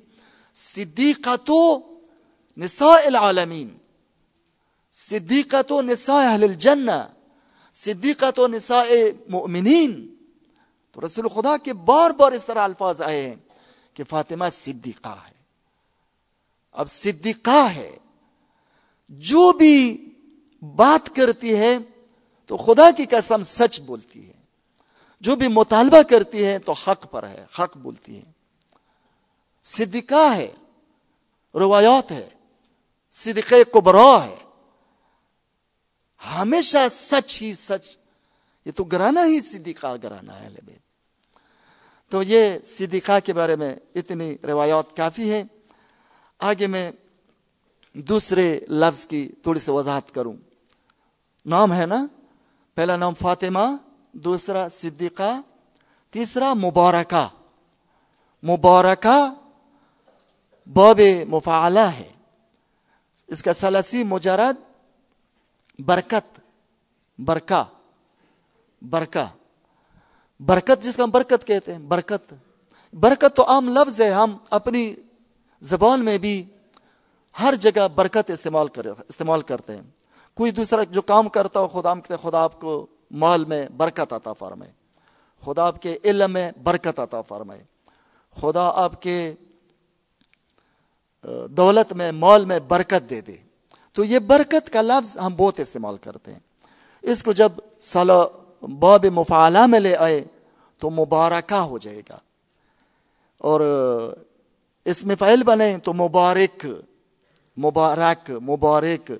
صدیقہ تو نساء العالمین۔ صدیقت و نساء اہل الجنہ صدیقہ تو نساء مؤمنین۔ تو رسول خدا کے بار بار اس طرح الفاظ آئے ہیں کہ فاطمہ صدیقہ ہے۔ اب صدیقہ ہے۔ جو بھی بات کرتی ہے تو خدا کی قسم سچ بولتی ہے۔ جو بھی مطالبہ کرتی ہے تو حق پر ہے، حق بولتی ہے۔ صدیقہ ہے، روایات ہے۔ صدقہ کبرا ہے۔ ہمیشہ سچ ہی سچ۔ یہ تو گرانا ہی صدیقہ گرانا ہے بیت۔ تو یہ صدیقہ کے بارے میں اتنی روایات کافی ہے آگے میں دوسرے لفظ کی تھوڑی سی وضاحت کروں۔ نام ہے نا، پہلا نام فاطمہ، دوسرا صدیقہ، تیسرا مبارکہ۔ مبارکہ باب مفعلہ ہے۔ اس کا سلسی مجرد برکت، برکا برکا۔ برکت جس کا ہم برکت کہتے ہیں، برکت۔ برکت تو عام لفظ ہے، ہم اپنی زبان میں بھی ہر جگہ برکت استعمال کر، استعمال کرتے ہیں۔ کوئی دوسرا جو کام کرتا ہو، خدا خدا آپ کو مال میں برکت عطا فرمائے۔ خدا آپ کے علم میں برکت عطا فرمائے۔ خدا آپ کے دولت میں، مال میں برکت دے دے۔ تو یہ برکت کا لفظ ہم بہت استعمال کرتے ہیں۔ اس کو جب سالہ باب مفعلہ میں لے آئے تو مبارکہ ہو جائے گا۔ اور اس میں فعل بنے تو مبارک مبارک مبارک۔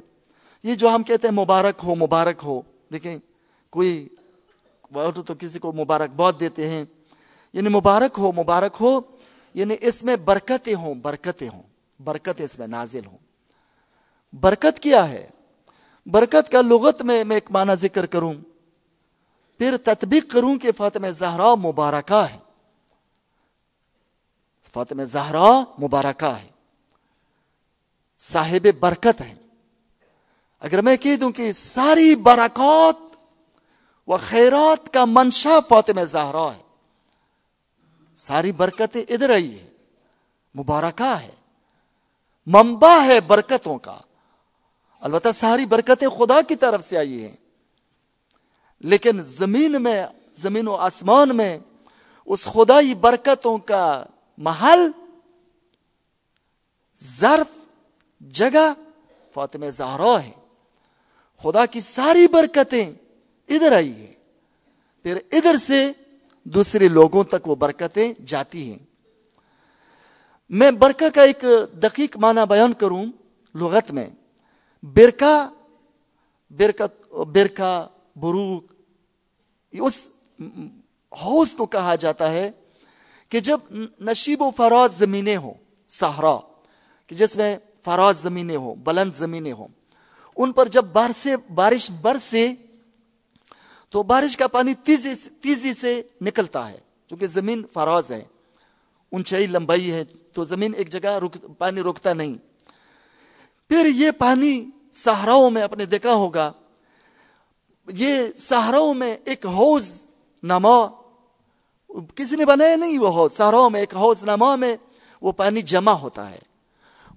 یہ جو ہم کہتے ہیں مبارک ہو مبارک ہو۔ دیکھیں، کوئی تو کسی کو مبارک بہت دیتے ہیں۔ یعنی مبارک ہو مبارک ہو یعنی اس میں برکتیں ہوں برکتیں ہوں برکت اس میں نازل ہوں۔ برکت کیا ہے؟ برکت کا لغت میں میں ایک معنی ذکر کروں۔ پھر تطبیق کروں کہ فاطمہ زہرا مبارکہ ہے۔ فاطمہ زہرا مبارکہ ہے۔ صاحب برکت ہے۔ اگر میں کہہ دوں کہ ساری برکات و خیرات کا منشا فاطمہ زہرا ہے۔ ساری برکتیں ادھر آئی ہے مبارکہ ہے۔ منبع ہے برکتوں کا۔ البتہ ساری برکتیں خدا کی طرف سے آئی ہیں۔ لیکن زمین میں، زمین و آسمان میں اس خدائی برکتوں کا محل، ظرف، جگہ فاطمہ زہرا ہے۔ خدا کی ساری برکتیں ادھر آئی ہیں۔ پھر ادھر سے دوسرے لوگوں تک وہ برکتیں جاتی ہیں۔ میں برکہ کا ایک دقیق معنی بیان کروں لغت میں۔ برکا برکا برکا بروک اس حوض کو کہا جاتا ہے کہ جب نشیب و فراز زمینیں ہوں، صحرا، کہ جس میں فراز زمینیں ہوں، بلند زمینیں ہوں، ان پر جب بارش بارش برسے، تو بارش کا پانی تیزی تیزی سے نکلتا ہے، کیونکہ زمین فراز ہے، اونچائی لمبائی ہے، تو زمین ایک جگہ رک، پانی روکتا نہیں۔ پھر یہ پانی سہراؤں میں اپنے دیکھا ہوگا۔ یہ سہراؤں میں ایک حوض نما، کسی نے بنایا نہیں وہ حوض سہراؤں میں ایک حوض نما میں وہ پانی جمع ہوتا ہے۔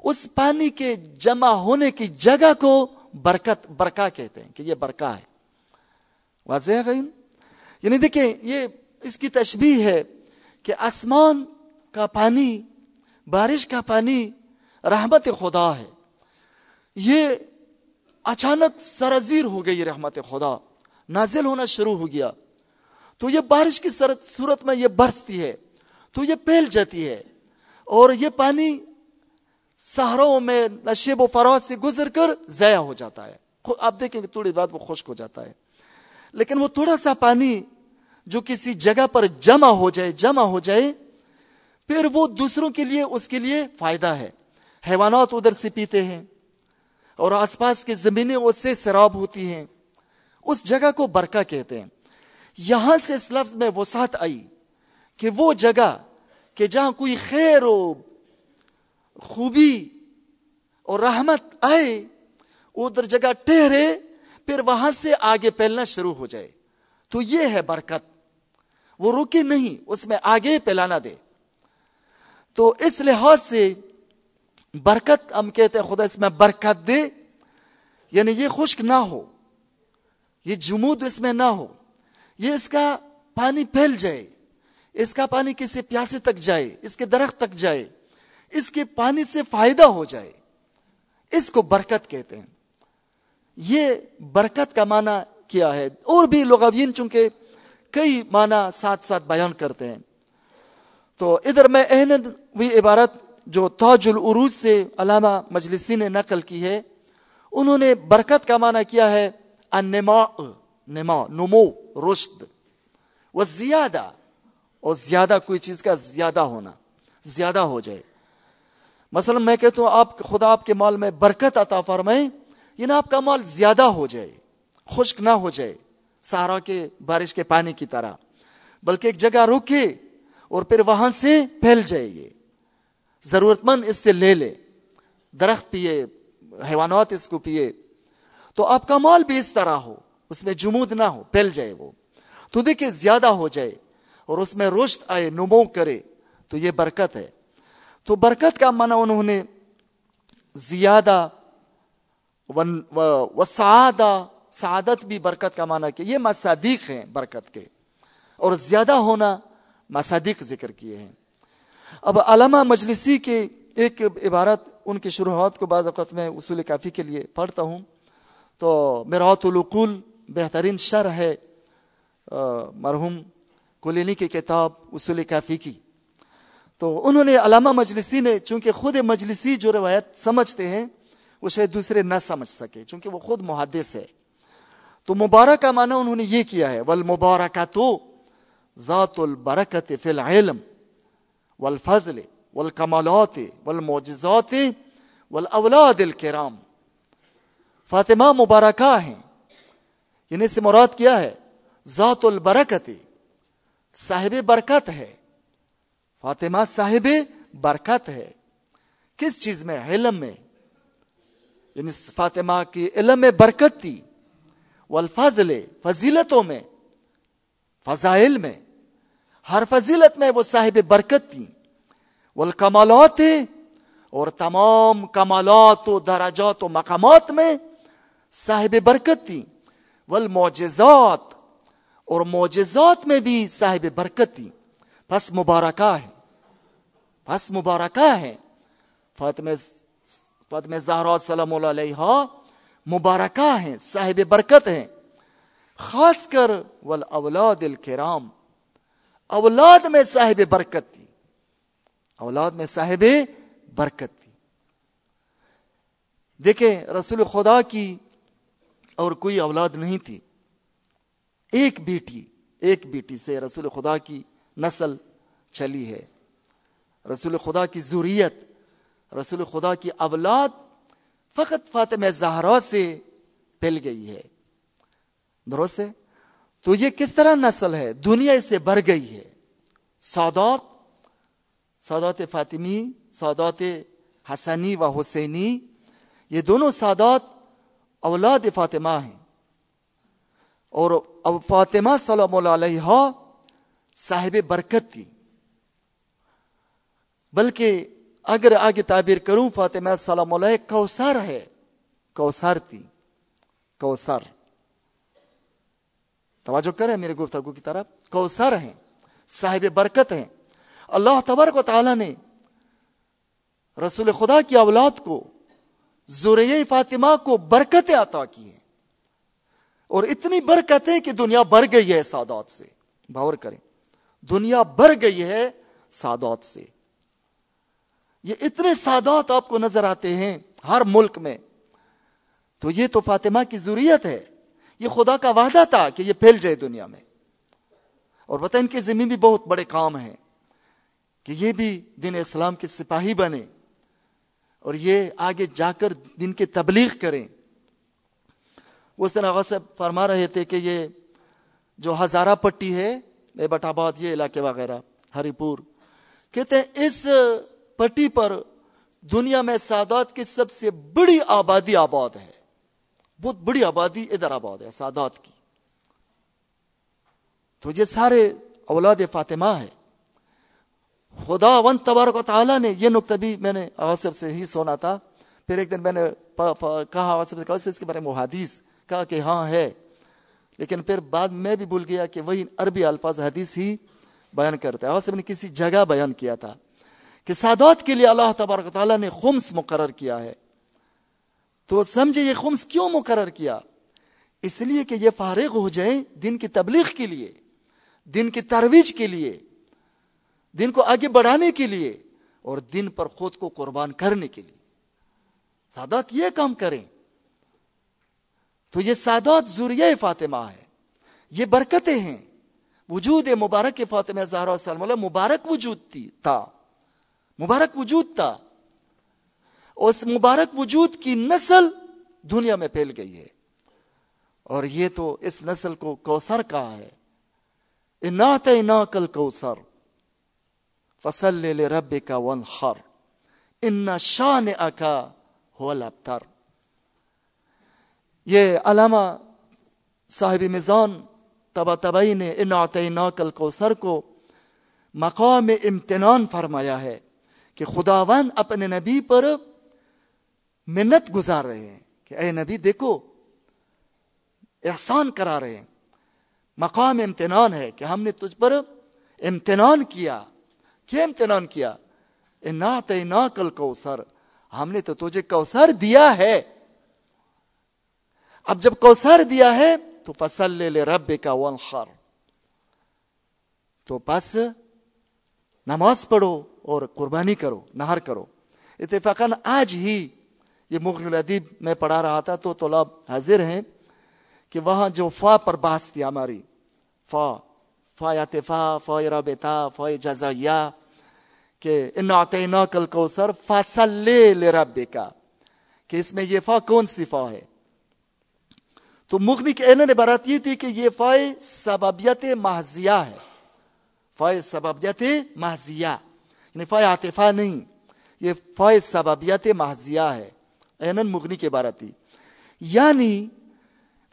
اس پانی کے جمع ہونے کی جگہ کو برکت، برکا کہتے ہیں کہ یہ برکا ہے۔ واضح ہے یعنی دیکھیں، یہ اس کی تشبیح ہے کہ آسمان کا پانی، بارش کا پانی رحمت خدا ہے۔ یہ اچانک سرزیر ہو گئی رحمت خدا، نازل ہونا شروع ہو گیا۔ تو یہ بارش کی صورت میں یہ برستی ہے، تو یہ پھیل جاتی ہے۔ اور یہ پانی سہاروں میں نشیب و فراز سے گزر کر ضائع ہو جاتا ہے۔ آپ دیکھیں کہ تھوڑی بات وہ خشک ہو جاتا ہے۔ لیکن وہ تھوڑا سا پانی جو کسی جگہ پر جمع ہو جائے، جمع ہو جائے، پھر وہ دوسروں کے لیے، اس کے لیے فائدہ ہے۔ حیوانات ادھر سے پیتے ہیں۔ اور آس پاس کی زمینیں اس سے سراب ہوتی ہیں۔ اس جگہ کو برکا کہتے ہیں۔ یہاں سے اس لفظ میں وہ ساتھ آئی کہ وہ جگہ کہ جہاں کوئی خیر و خوبی اور رحمت آئے ادھر جگہ ٹہرے پھر وہاں سے آگے پھیلنا شروع ہو جائے۔ تو یہ ہے برکت۔ وہ رکے نہیں، اس میں آگے پھیلانا دے۔ تو اس لحاظ سے برکت ہم کہتے ہیں، خدا اس میں برکت دے۔ یعنی یہ خشک نہ ہو، یہ جمود اس میں نہ ہو۔ یہ اس کا پانی پھیل جائے، اس کا پانی کسی پیاسے تک جائے، اس کے درخت تک جائے، اس کے پانی سے فائدہ ہو جائے۔ اس کو برکت کہتے ہیں۔ یہ برکت کا معنی کیا ہے؟ اور بھی لغوین چونکہ کئی معنی ساتھ ساتھ بیان کرتے ہیں۔ تو ادھر میں وی عبارت جو تاج العروج سے علامہ مجلسی نے نقل کی ہے، انہوں نے برکت کا معنی کیا ہے انما نما نمو، رشد وہ زیادہ، اور زیادہ کوئی چیز کا زیادہ ہونا، زیادہ ہو جائے۔ مثلا میں کہتا ہوں، آپ، خدا آپ کے مال میں برکت عطا فرمائیں یعنی آپ کا مال زیادہ ہو جائے، خشک نہ ہو جائے سارا کے، بارش کے پانی کی طرح۔ بلکہ ایک جگہ رکے اور پھر وہاں سے پھیل جائے یہ۔ ضرورت مند اس سے لے لے، درخت پیے، حیوانات اس کو پیے۔ تو آپ کا مال بھی اس طرح ہو، اس میں جمود نہ ہو، پھیل جائے وہ۔ تو دیکھیں زیادہ ہو جائے اور اس میں رشت آئے، نمو کرے، تو یہ برکت ہے۔ تو برکت کا معنی انہوں نے زیادہ و سعادہ، سعادت بھی برکت کا معنی کیا۔ یہ مصادیق ہیں برکت کے۔ اور زیادہ ہونا مصادیق ذکر کیے ہیں۔ اب علامہ مجلسی کے ایک عبارت ان کی شروعات کو بعض اوقات میں اصول کافی کے لیے پڑھتا ہوں۔ تو میرات القول بہترین شر ہے مرحوم کلینی کی کتاب اصول کافی کی۔ تو انہوں نے علامہ مجلسی نے، چونکہ خود مجلسی جو روایت سمجھتے ہیں، وہ شاید دوسرے نہ سمجھ سکے، چونکہ وہ خود محدث ہے۔ تو مبارک کا معنی انہوں نے یہ کیا ہے والمبارکہ تو ذات البرکت فی العلم۔ والفضل والکمالات والمعجزات والاولاد الکرام فاطمہ مبارکہ ہیں یعنی سے مراد کیا ہے؟ ذات البرکت، صاحب برکت ہے۔ فاطمہ صاحب برکت ہے۔ کس چیز میں؟ علم میں۔ یعنی فاطمہ کی علم میں برکت تھی۔ والفضل، فضیلتوں میں، فضائل میں۔ ہر فضیلت میں وہ صاحب برکت تھی والکمالات اور تمام کمالات و درجات و مقامات میں صاحب برکت تھی والمعجزات اور معجزات میں بھی صاحب برکت تھی پس مبارکہ ہے۔ پس مبارکہ ہے۔ فاطمہ فاطمہ زہرا سلام اللہ علیہ مبارکہ ہیں صاحب برکت ہیں خاص کر والاولاد الکرام۔ اولاد میں صاحب برکت تھی۔ اولاد میں صاحب برکت تھی۔ دیکھیں، رسول خدا کی اور کوئی اولاد نہیں تھی۔ ایک بیٹی ایک بیٹی سے رسول خدا کی نسل چلی ہے۔ رسول خدا کی ضروریت رسول خدا کی اولاد فقط فاطمہ زہرا سے پھیل گئی ہے۔ درست ہے؟ تو یہ کس طرح نسل ہے؟ دنیا اس سے بڑھ گئی ہے۔ سعودات سعودات فاطمی سعودات حسنی و حسینی، یہ دونوں سعودات اولاد فاطمہ ہیں۔ اور فاطمہ صلی اللہ علیہ صاحب برکت تھی۔ بلکہ اگر آگے تعبیر کروں، فاطمہ سلام علیہ کوسر ہے۔ کوسر تھی۔ کوسر توجہ کرے میرے گفتگو کی طرف. کوسر ہیں، صاحب برکت ہیں۔ اللہ تبارک و تعالی نے رسول خدا کی اولاد کو زوریہ فاطمہ کو برکتیں عطا کی ہیں۔ اور اتنی برکتیں کہ دنیا بڑھ گئی ہے سادات سے۔ باور کریں، دنیا بڑھ گئی ہے سادات سے۔ یہ اتنے سادات آپ کو نظر آتے ہیں ہر ملک میں۔ تو یہ تو فاطمہ کی ضروریت ہے۔ یہ خدا کا وعدہ تھا کہ یہ پھیل جائے دنیا میں۔ اور بتا ان کے زمین بھی بہت بڑے کام ہیں کہ یہ بھی دین اسلام کے سپاہی بنے اور یہ آگے جا کر دن کی تبلیغ کریں۔ اس دن آغاز سے فرما رہے تھے کہ یہ جو ہزارہ پٹی ہے بٹ آباد، یہ علاقے وغیرہ، ہری پور، کہتے ہیں اس پٹی پر دنیا میں سادات کی سب سے بڑی آبادی آباد ہے۔ بہت بڑی آبادی ادھر آباد ہے، سادات کی۔ تو یہ سارے اولاد فاطمہ ہے خدا ون تبارک و تعالیٰ نے یہ نقطہ بھی میں نے آصف سے ہی سونا تھا۔ پھر ایک دن میں نے کہا آصف سے کہا اس کے بارے میں حدیث، کہا کہ ہاں ہے۔ لیکن پھر بعد میں بھی بھول گیا کہ وہی عربی الفاظ حدیث ہی بیان کرتا ہے آصف نے کسی جگہ بیان کیا تھا کہ سادات کے لیے اللہ تبارک تعالیٰ نے خمس مقرر کیا ہے۔ تو سمجھے یہ خمس کیوں مقرر کیا؟ اس لیے کہ یہ فارغ ہو جائے دن کی تبلیغ کے لیے، دن کی ترویج کے لیے، دن کو آگے بڑھانے کے لیے اور دن پر خود کو قربان کرنے کے لیے۔ سادات یہ کام کریں۔ تو یہ سادات ذریعہ فاطمہ ہے۔ یہ برکتیں ہیں۔ وجود مبارک فاطمہ زہرا سلم مبارک وجود تھی تھا مبارک وجود تھا اس مبارک وجود کی نسل دنیا میں پھیل گئی ہے۔ اور یہ تو اس نسل کو کوسر کہا ہے۔ انا کل کوسر فصل لے رب کا ون خر ان شان اکا ہو لبتر یہ علامہ صاحب میزان تبا تبئی نے ان کل کوسر کو مقام امتنان فرمایا ہے کہ خداون اپنے نبی پر منت گزار رہے ہیں کہ اے نبی دیکھو، احسان کرا رہے ہیں۔ مقام امتنان ہے کہ ہم نے تجھ پر امتنان کیا۔ کیا امتنان کیا؟ نا کل کوسر ہم نے تو تجھے کوسر دیا ہے۔ اب جب کوسر دیا ہے تو فصل لے لے رب کا ونخر تو بس نماز پڑھو اور قربانی کرو، نہر کرو۔ اتفاقاً آج ہی یہ مغل الادیب میں پڑھا رہا تھا تو طلاب حاضر ہیں کہ وہاں جو فا پر بحث تھی ہماری، فا فا یا تفا، فا رابطہ، فا جزائیہ، کہ ان کل کوثر فصل لے رب کا کہ اس میں یہ فا کون سی فا ہے؟ تو مغنی کے انہوں نے برات یہ تھی کہ یہ فائے سببیت محضیہ ہے۔ فائے سببیت محضیہ یعنی فائے عاطفہ نہیں، یہ فائے سببیت محضیہ ہے۔ اینن مغنی کے بارہ تھی۔ یعنی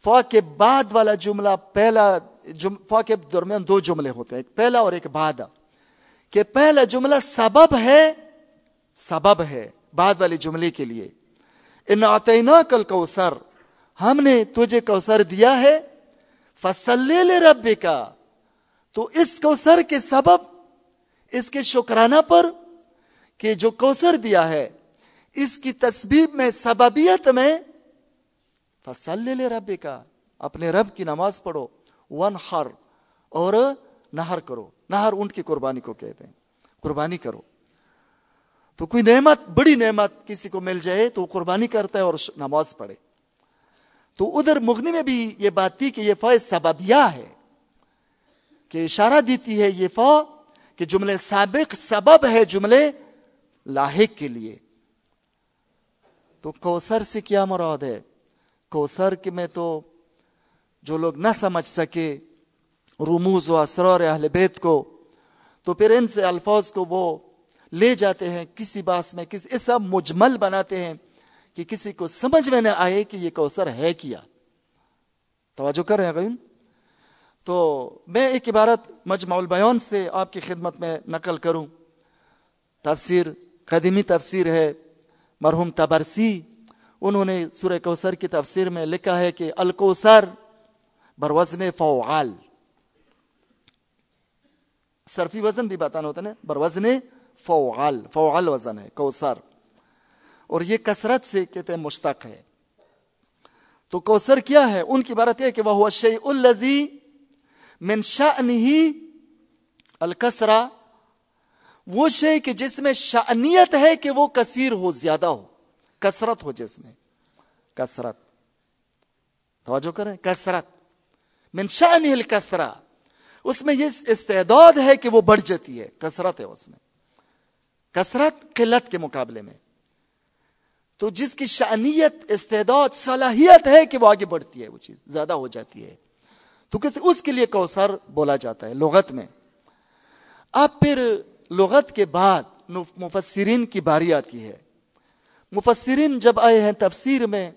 فا کے بعد والا جملہ پہلا جم فا کے درمیان دو جملے ہوتے ہیں، ایک پہلا اور ایک بعد۔ کہ پہلا جملہ سبب ہے سبب ہے بعد والے جملے کے لیے۔ ان آتینا کل کوثر ہم نے تجھے کوثر دیا ہے فصل رب کا تو اس کوثر کے سبب، اس کے شکرانہ پر کہ جو کوثر دیا ہے اس کی تصبیب میں سببیت میں فصل لے رب کا اپنے رب کی نماز پڑھو ون خر اور نہر کرو۔ نہر اونٹ کی قربانی کو کہتے ہیں۔ قربانی کرو۔ تو کوئی نعمت، بڑی نعمت کسی کو مل جائے تو وہ قربانی کرتا ہے اور نماز پڑھے۔ تو ادھر مغنی میں بھی یہ بات تھی کہ یہ فا سببیہ ہے، کہ اشارہ دیتی ہے یہ فا کہ جملے سابق سبب ہے جملے لاحق کے لیے۔ تو کوسر سے کیا مراد ہے؟ کوسر کے میں تو جو لوگ نہ سمجھ سکے رموز و اسرار اہل بیت کو، تو پھر ان سے الفاظ کو وہ لے جاتے ہیں، کسی باس میں، کسی ایسا مجمل بناتے ہیں کہ کسی کو سمجھ میں نہ آئے کہ یہ کوسر ہے کیا۔ توجہ کر رہے ہیں تو میں ایک عبارت مجمع البیان سے آپ کی خدمت میں نقل کروں۔ تفسیر، قدیمی تفسیر ہے۔ مرحوم تبرسی، انہوں نے سورہ کوثر کی تفسیر میں لکھا ہے کہ الکوثر بروزن فوعال صرفی وزن بھی بتانا ہوتا ہے بروزن فوعال فوعال وزن ہے، کوثر۔ اور یہ کثرت سے کہتے ہیں مشتق ہے۔ تو کوثر کیا ہے؟ ان کی بارت ہے کہ وہ شی الزی من شأنه الکسرا وہ شے کہ جس میں شأنیت ہے کہ وہ کثیر ہو، زیادہ ہو۔ کثرت ہو جس میں۔ کثرت۔ توجہ کریں، کثرت۔ من شأنه الکسرا اس میں یہ استعداد ہے کہ وہ بڑھ جاتی ہے۔ کثرت ہے اس میں۔ کثرت قلت کے مقابلے میں۔ تو جس کی شانیت استعداد، صلاحیت ہے کہ وہ آگے بڑھتی ہے، وہ چیز زیادہ ہو جاتی ہے۔ تو اس کے لیے کوثر بولا جاتا ہے لغت میں۔ اب پھر لغت کے بعد مفسرین کی باری آتی ہے۔ مفسرین جب آئے ہیں تفسیر میں،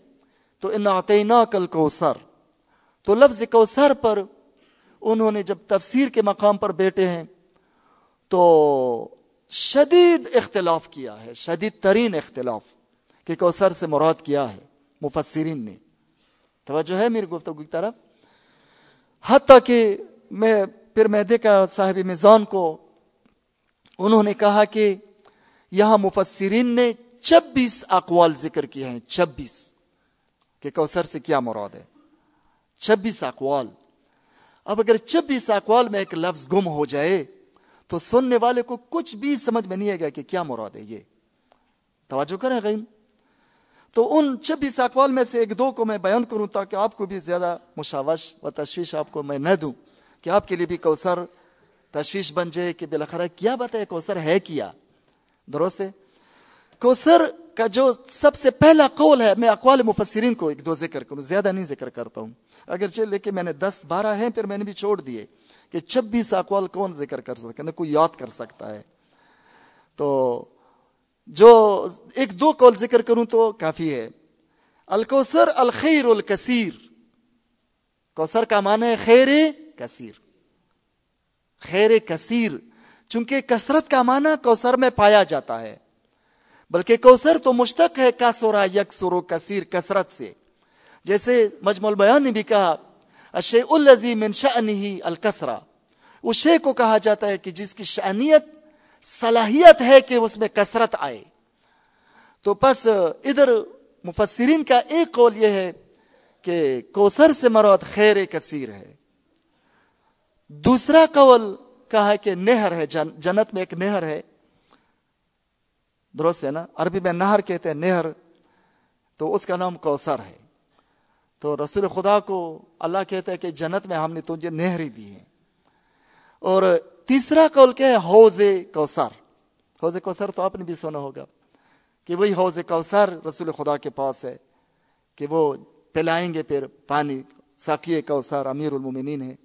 تو ان کل کوثر تو لفظ کوثر پر انہوں نے جب تفسیر کے مقام پر بیٹھے ہیں، تو شدید اختلاف کیا ہے، شدید ترین اختلاف کہ کوثر سے مراد کیا ہے۔ مفسرین نے۔ توجہ ہے میری گفتگو کی طرف۔ حتیٰ کہ میں پھر میں دیکھا صاحب میزان کو انہوں نے کہا کہ یہاں مفسرین نے چھبیس اقوال ذکر کیے ہیں، چھبیس، کہ کوثر سے کیا مراد ہے؟ چھبیس اقوال۔ اب اگر چھبیس اقوال میں ایک لفظ گم ہو جائے، تو سننے والے کو کچھ بھی سمجھ میں نہیں آئے گا کہ کیا مراد ہے یہ۔ توجہ کریں غیم۔ تو ان چھبیس اقوال میں سے ایک دو کو میں بیان کروں تاکہ آپ کو بھی زیادہ مشاوش و تشویش آپ کو میں نہ دوں کہ آپ کے لیے بھی کوثر تشویش بن جائے کہ بلاخرہ کیا بتائے کوثر ہے کیا؟ درست ہے کوثر کا جو سب سے پہلا قول ہے، میں اقوال مفسرین کو ایک دو ذکر کروں، زیادہ نہیں ذکر کرتا ہوں۔ اگر چلے لیکن میں نے دس بارہ ہیں، پھر میں نے بھی چھوڑ دیے کہ چھبیس اقوال کون ذکر کر سکتا نہ کوئی یاد کر سکتا ہے۔ تو جو ایک دو قول ذکر کروں تو کافی ہے۔ الکوثر الخیر الکثیر۔ کوثر کا معنی ہے خیر کثیر۔ خیر کثیر، چونکہ کثرت کا معنی کوثر میں پایا جاتا ہے۔ بلکہ کوثر تو مشتق ہے کاسورا یک سرو کثیر کثرت سے۔ جیسے مجموع البیان نے بھی کہا اشے الزی من شأنه الکثرا اس شے کو کہا جاتا ہے کہ جس کی شأنیت، صلاحیت ہے کہ اس میں کثرت آئے۔ تو پس ادھر مفسرین کا ایک قول یہ ہے کہ کوثر سے مراد خیر کثیر ہے۔ دوسرا قول کہا ہے کہ نہر ہے جنت میں ایک نہر ہے۔ درست ہے نا؟ عربی میں نہر کہتے ہیں، نہر۔ تو اس کا نام کوثر ہے۔ تو رسول خدا کو اللہ کہتا ہے کہ جنت میں ہم نے تجھے نہری دی ہے اور تیسرا قول کیا ہے، حوض کوثر۔ حوض کوثر تو آپ نے بھی سنا ہوگا کہ وہی حوض کوثر رسول خدا کے پاس ہے کہ وہ پلائیں گے پھر پانی۔ ساقی کوثر امیر المومنین ہے۔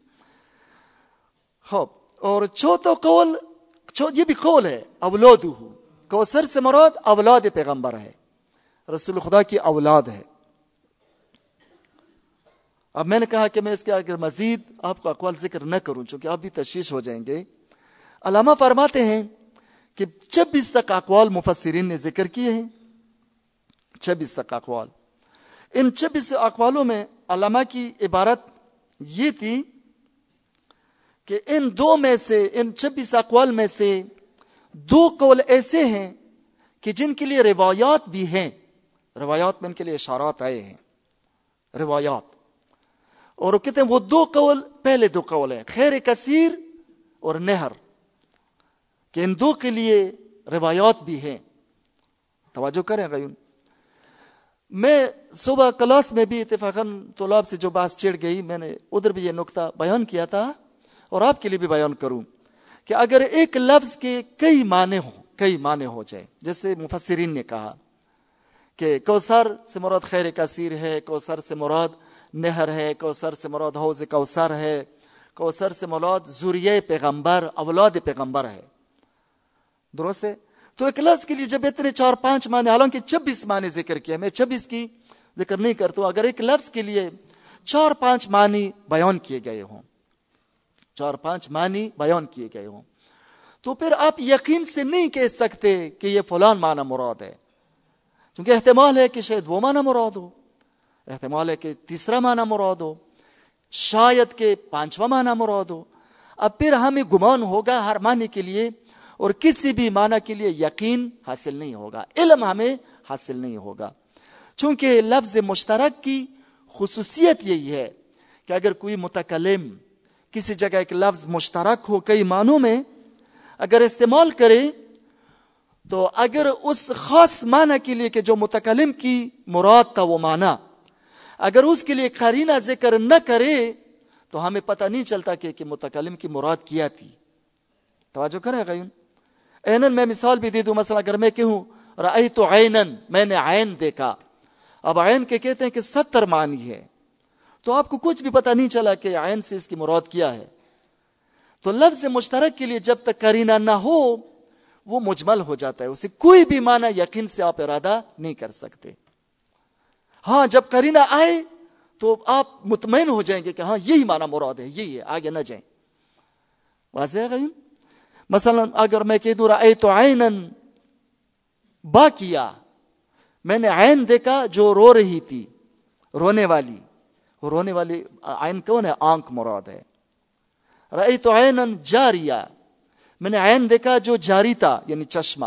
خوب اور چوتھا قول یہ بھی قول ہے اولادو کوثر سے مراد اولاد پیغمبر ہے۔ رسول خدا کی اولاد ہے۔ اب میں نے کہا کہ میں اس کے اگر مزید آپ کو اقوال ذکر نہ کروں، چونکہ آپ بھی تشویش ہو جائیں گے۔ علامہ فرماتے ہیں کہ چھبیس تک اقوال مفسرین نے ذکر کیے ہیں۔ چھبیس تک اقوال۔ ان چھبیس اقوالوں میں علامہ کی عبارت یہ تھی کہ ان دو میں سے، ان چھبیس اقوال میں سے دو قول ایسے ہیں کہ جن کے لیے روایات بھی ہیں۔ روایات میں ان کے لیے اشارات آئے ہیں۔ روایات۔ اور وہ کہتے ہیں وہ دو قول، پہلے دو قول ہیں، خیر کثیر اور نہر۔ کہ ان دو کے لیے روایات بھی ہیں۔ توجہ کریں غیون۔ میں صبح کلاس میں بھی اتفاقاً طلاب سے جو بات چڑھ گئی، میں نے ادھر بھی یہ نقطہ بیان کیا تھا۔ اور آپ کے لیے بھی بیان کروں کہ اگر ایک لفظ کے کئی معنی ہوں، کئی معنی ہو جائے جیسے مفسرین نے کہا کہ کوثر سے مراد خیر کثیر ہے، کوثر سے مراد نہر ہے، کوثر سے مراد حوض کوثر ہے، کوثر سے مراد ذریعہ پیغمبر، اولاد پیغمبر ہے۔ درست ہے؟ تو ایک لفظ کے لیے جب اتنے چار پانچ معنی، حالانکہ چھبیس معنی ذکر کیا میں چھبیس کی ذکر نہیں کرتا ہوں، اگر ایک لفظ کے لیے چار پانچ معنی بیان کیے گئے ہوں چار پانچ معنی بیان کیے گئے ہوں۔ تو پھر آپ یقین سے نہیں کہہ سکتے کہ یہ فلان معنی مراد ہے، کیونکہ احتمال ہے کہ شاید وہ معنی مراد ہو۔ احتمال ہے کہ تیسرا معنی مراد ہو۔ شاید کہ پانچواں معنی مراد ہو۔ اب پھر ہمیں گمان ہوگا ہر معنی کے لیے، اور کسی بھی معنی کے لیے یقین حاصل نہیں ہوگا، علم ہمیں حاصل نہیں ہوگا۔ چونکہ لفظ مشترک کی خصوصیت یہی ہے کہ اگر کوئی متکلم کسی جگہ ایک لفظ مشترک ہو کئی معنوں میں اگر استعمال کرے تو اگر اس خاص معنی کے لیے کہ جو متکلم کی مراد کا وہ معنی اگر اس کے لیے قرینہ ذکر نہ کرے تو ہمیں پتہ نہیں چلتا کہ, کہ متکلم کی مراد کیا تھی۔ توجہ کریں غیون۔ اینن میں مثال بھی دے دوں مثلا اگر میں کہوں رأیت عینن میں نے عین دیکھا۔ اب عین کے کہتے ہیں کہ ستر معنی ہے۔ تو آپ کو کچھ بھی پتہ نہیں چلا کہ عین سے اس کی مراد کیا ہے۔ تو لفظ مشترک کے لیے جب تک کرینہ نہ ہو، وہ مجمل ہو جاتا ہے۔ اسے کوئی بھی معنی یقین سے آپ ارادہ نہیں کر سکتے۔ ہاں جب کرینہ آئے تو آپ مطمئن ہو جائیں گے کہ ہاں یہی معنی مراد ہے، یہی ہے، آگے نہ جائیں۔ واضح ہے مثلا اگر میں کہہ دوں رأے تو عینن با کیا میں نے عین دیکھا جو رو رہی تھی، رونے والی۔ وہ رونے والی عین کون ہے؟ آنکھ مراد ہے۔ رئی تو عین جاریا میں نے عین دیکھا جو جاری تھا یعنی چشمہ۔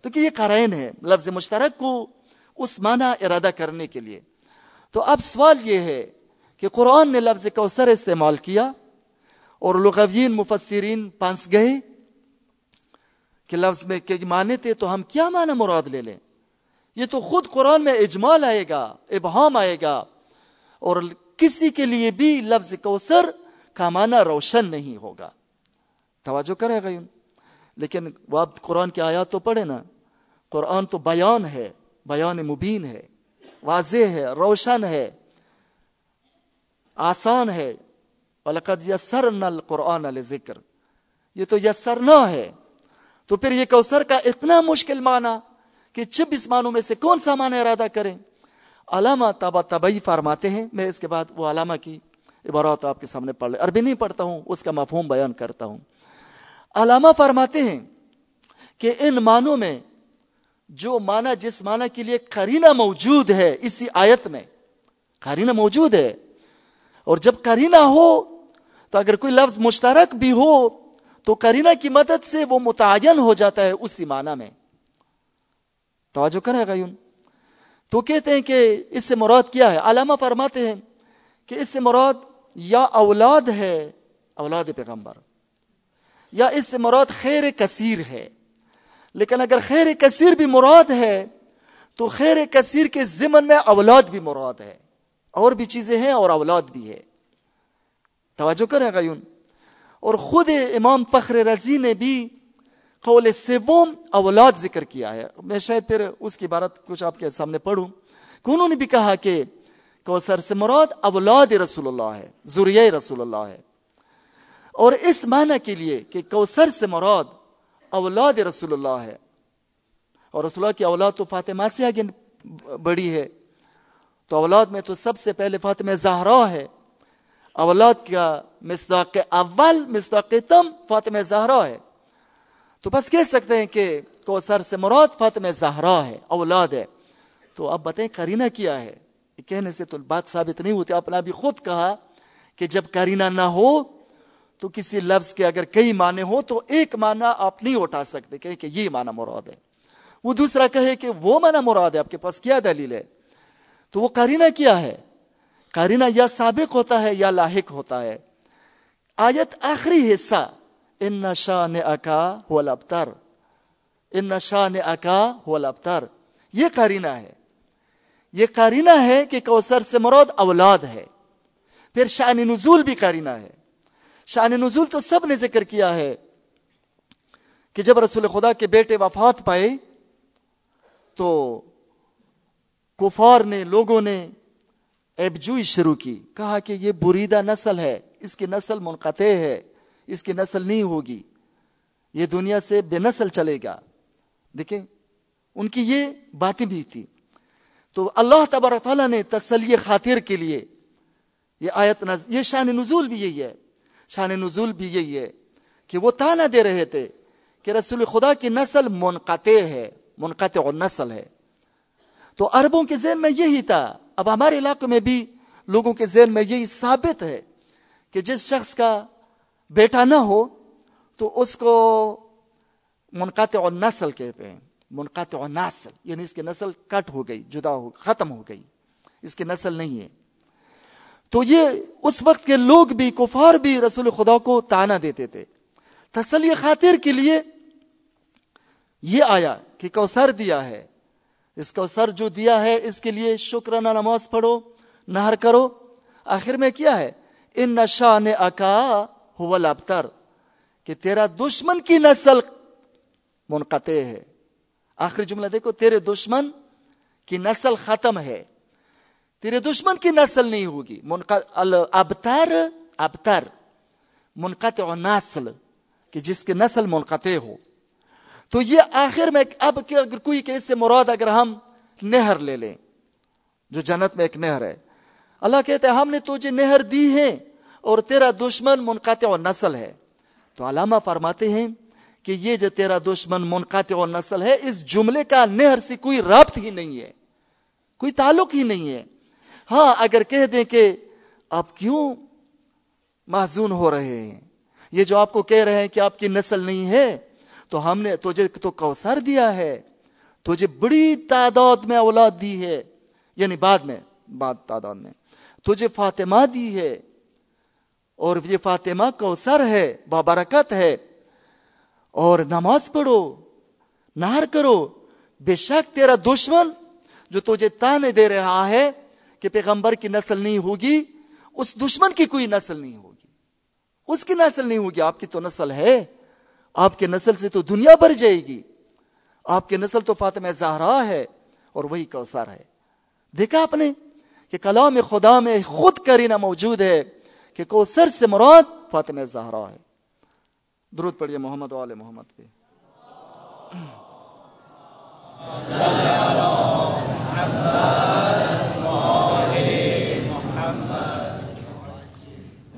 تو کہ یہ قرائن ہے، لفظ مشترک کو اس معنی ارادہ کرنے کے لیے۔ تو اب سوال یہ ہے کہ قرآن نے لفظ کوثر استعمال کیا اور لغوین مفسرین پانس گئے کہ لفظ میں کہ معنی تھے، تو ہم کیا معنی مراد لے لیں؟ یہ تو خود قرآن میں اجمال آئے گا، ابہام آئے گا۔ اور کسی کے لیے بھی لفظ کوثر کا معنی روشن نہیں ہوگا۔ توجہ کرے گا لیکن وہ آپ قرآن کی آیات تو پڑھے نا۔ قرآن تو بیان ہے، بیان مبین ہے، واضح ہے، روشن ہے، آسان ہے۔ وَلَقَدْ يَسَّرْنَا الْقُرْآنَ لِذِكْر۔ یہ تو یسرنا ہے۔ تو پھر یہ کوثر کا اتنا مشکل معنی کہ چھبیس معنوں میں سے کون سا معنی ارادہ کریں؟ علامہ تابا تبئی فرماتے ہیں۔ میں اس کے بعد وہ علامہ کی عبارات آپ کے سامنے پڑھ لے۔ عربی نہیں پڑھتا ہوں، اس کا مفہوم بیان کرتا ہوں۔ علامہ فرماتے ہیں کہ ان معنوں میں جو معنی جس معنی کے لیے قرینہ موجود ہے، اسی آیت میں قرینہ موجود ہے۔ اور جب کرینہ ہو تو اگر کوئی لفظ مشترک بھی ہو تو کرینہ کی مدد سے وہ متعین ہو جاتا ہے اسی معنی میں۔ توجہ کرے گا یون تو کہتے ہیں کہ اس سے مراد کیا ہے؟ علامہ فرماتے ہیں کہ اس سے مراد یا اولاد ہے، اولاد پیغمبر، یا اس سے مراد خیر کثیر ہے۔ لیکن اگر خیر کثیر بھی مراد ہے، تو خیر کثیر کے ضمن میں اولاد بھی مراد ہے۔ اور بھی چیزیں ہیں اور اولاد بھی ہے۔ توجہ کریں گا یون اور خود امام فخر رضی نے بھی قول سوم اولاد ذکر کیا ہے۔ میں شاید پھر اس کی بارت کچھ آپ کے سامنے پڑھوں۔ کہ انہوں نے بھی کہا کہ کوثر سے مراد اولاد رسول اللہ ہے، ذریعہ رسول اللہ ہے۔ اور اس معنی کے لیے کہ کوثر سے مراد اولاد رسول اللہ ہے۔ اور رسول اللہ کی اولاد تو فاطمہ سے آگے بڑی ہے۔ تو اولاد میں تو سب سے پہلے فاطمہ زہرا ہے۔ اولاد کا مصداق اول، مصداق تم فاطمہ زہرا ہے۔ تو بس کہہ سکتے ہیں کہ کوثر سے مراد فاطمہ زہرا ہے، اولاد ہے۔ تو اب بتائیں کرینہ کیا ہے؟ کہنے سے تو بات ثابت نہیں ہوتی۔ اپنا بھی خود کہا کہ جب کرینہ نہ ہو تو کسی لفظ کے اگر کئی معنی ہو تو ایک معنی آپ نہیں اٹھا سکتے کہ یہ معنی مراد ہے۔ وہ دوسرا کہے کہ وہ معنی مراد ہے، آپ کے پاس کیا دلیل ہے؟ تو وہ قرینہ کیا ہے؟ قرینہ یا سابق ہوتا ہے یا لاحق ہوتا ہے۔ آیت آخری حصہ ان شاہ نے اکا ہو لبتر ان شاہ نے اکا ہو لبتر یہ قرینہ ہے یہ قرینہ ہے کہ کوثر سے مراد اولاد ہے پھر شان نزول بھی قرینہ ہے شان نزول تو سب نے ذکر کیا ہے کہ جب رسول خدا کے بیٹے وفات پائے تو کفار نے لوگوں نے ایبجوئی شروع کی کہا کہ یہ بریدہ نسل ہے اس کی نسل منقطع ہے اس کی نسل نہیں ہوگی۔ یہ دنیا سے بے نسل چلے گا۔ دیکھیں، ان کی یہ باتیں بھی تھی تو اللہ تبارک تعالیٰ نے تسلی خاطر کے لیے یہ آیت نز... یہ شان نزول بھی یہی ہے۔ شان نزول بھی یہی ہے کہ وہ تانا دے رہے تھے کہ رسول خدا کی نسل منقطع ہے، منقطع اور نسل ہے۔ تو عربوں کے ذہن میں یہی تھا۔ اب ہمارے علاقے میں بھی لوگوں کے ذہن میں یہی ثابت ہے کہ جس شخص کا بیٹا نہ ہو تو اس کو منقطع نسل کہتے ہیں، منقطع نسل یعنی اس کی نسل کٹ ہو گئی، جدا ہو، ختم ہو گئی، اس کی نسل نہیں ہے۔ تو یہ اس وقت کے لوگ بھی، کفار بھی رسول خدا کو تانا دیتے تھے۔ تسلی خاطر کے لیے یہ آیا کہ کوثر دیا ہے۔ اس کو سر جو دیا ہے، اس کے لیے شکرانہ نماز پڑھو، نہر کرو۔ آخر میں کیا ہے؟ ان نشا نے اکا ہو لابتر کہ تیرا دشمن کی نسل منقطع ہے۔ آخری جملہ دیکھو، تیرے دشمن کی نسل ختم ہے۔ تیرے دشمن کی نسل نہیں ہوگی۔ ابتر ابتر، منقطع نسل، کہ جس کی نسل منقطع ہو۔ تو یہ آخر میں اب اگر کوئی کہ اس سے مراد اگر ہم نہر لے لیں، جو جنت میں ایک نہر ہے۔ اللہ کہتے ہیں ہم نے تجھے نہر دی ہے۔ اور تیرا دشمن منقطع و نسل ہے۔ تو علامہ فرماتے ہیں کہ یہ جو تیرا دشمن منقطع و نسل ہے، اس جملے کا نہر سے کوئی رابط ہی نہیں ہے، کوئی تعلق ہی نہیں ہے۔ ہاں اگر کہہ دیں کہ آپ کیوں معذون ہو رہے ہیں؟ یہ جو آپ کو کہہ رہے ہیں کہ آپ کی نسل نہیں ہے، تو ہم نے تجھے تو کوثر دیا ہے، تجھے بڑی تعداد میں اولاد دی ہے یعنی بعد میں، بعد تعداد میں، تجھے فاطمہ دی ہے۔ اور یہ فاطمہ کوثر ہے، بابرکت ہے۔ اور نماز پڑھو، نہر کرو، بے شک تیرا دشمن جو تجھے تانے دے رہا ہے کہ پیغمبر کی نسل نہیں ہوگی، اس دشمن کی کوئی نسل نہیں ہوگی۔ اس کی نسل نہیں ہوگی، آپ کی تو نسل ہے۔ آپ کے نسل سے تو دنیا بھر جائے گی۔ آپ کی نسل تو فاطمہ زہرا ہے اور وہی کوثر ہے۔ دیکھا آپ نے کہ کلام خدا میں خود کرینہ موجود ہے۔ کہ کوثر سے مراد فاطمہ زہرا ہے۔ درود پڑھیے محمد وال محمد پہ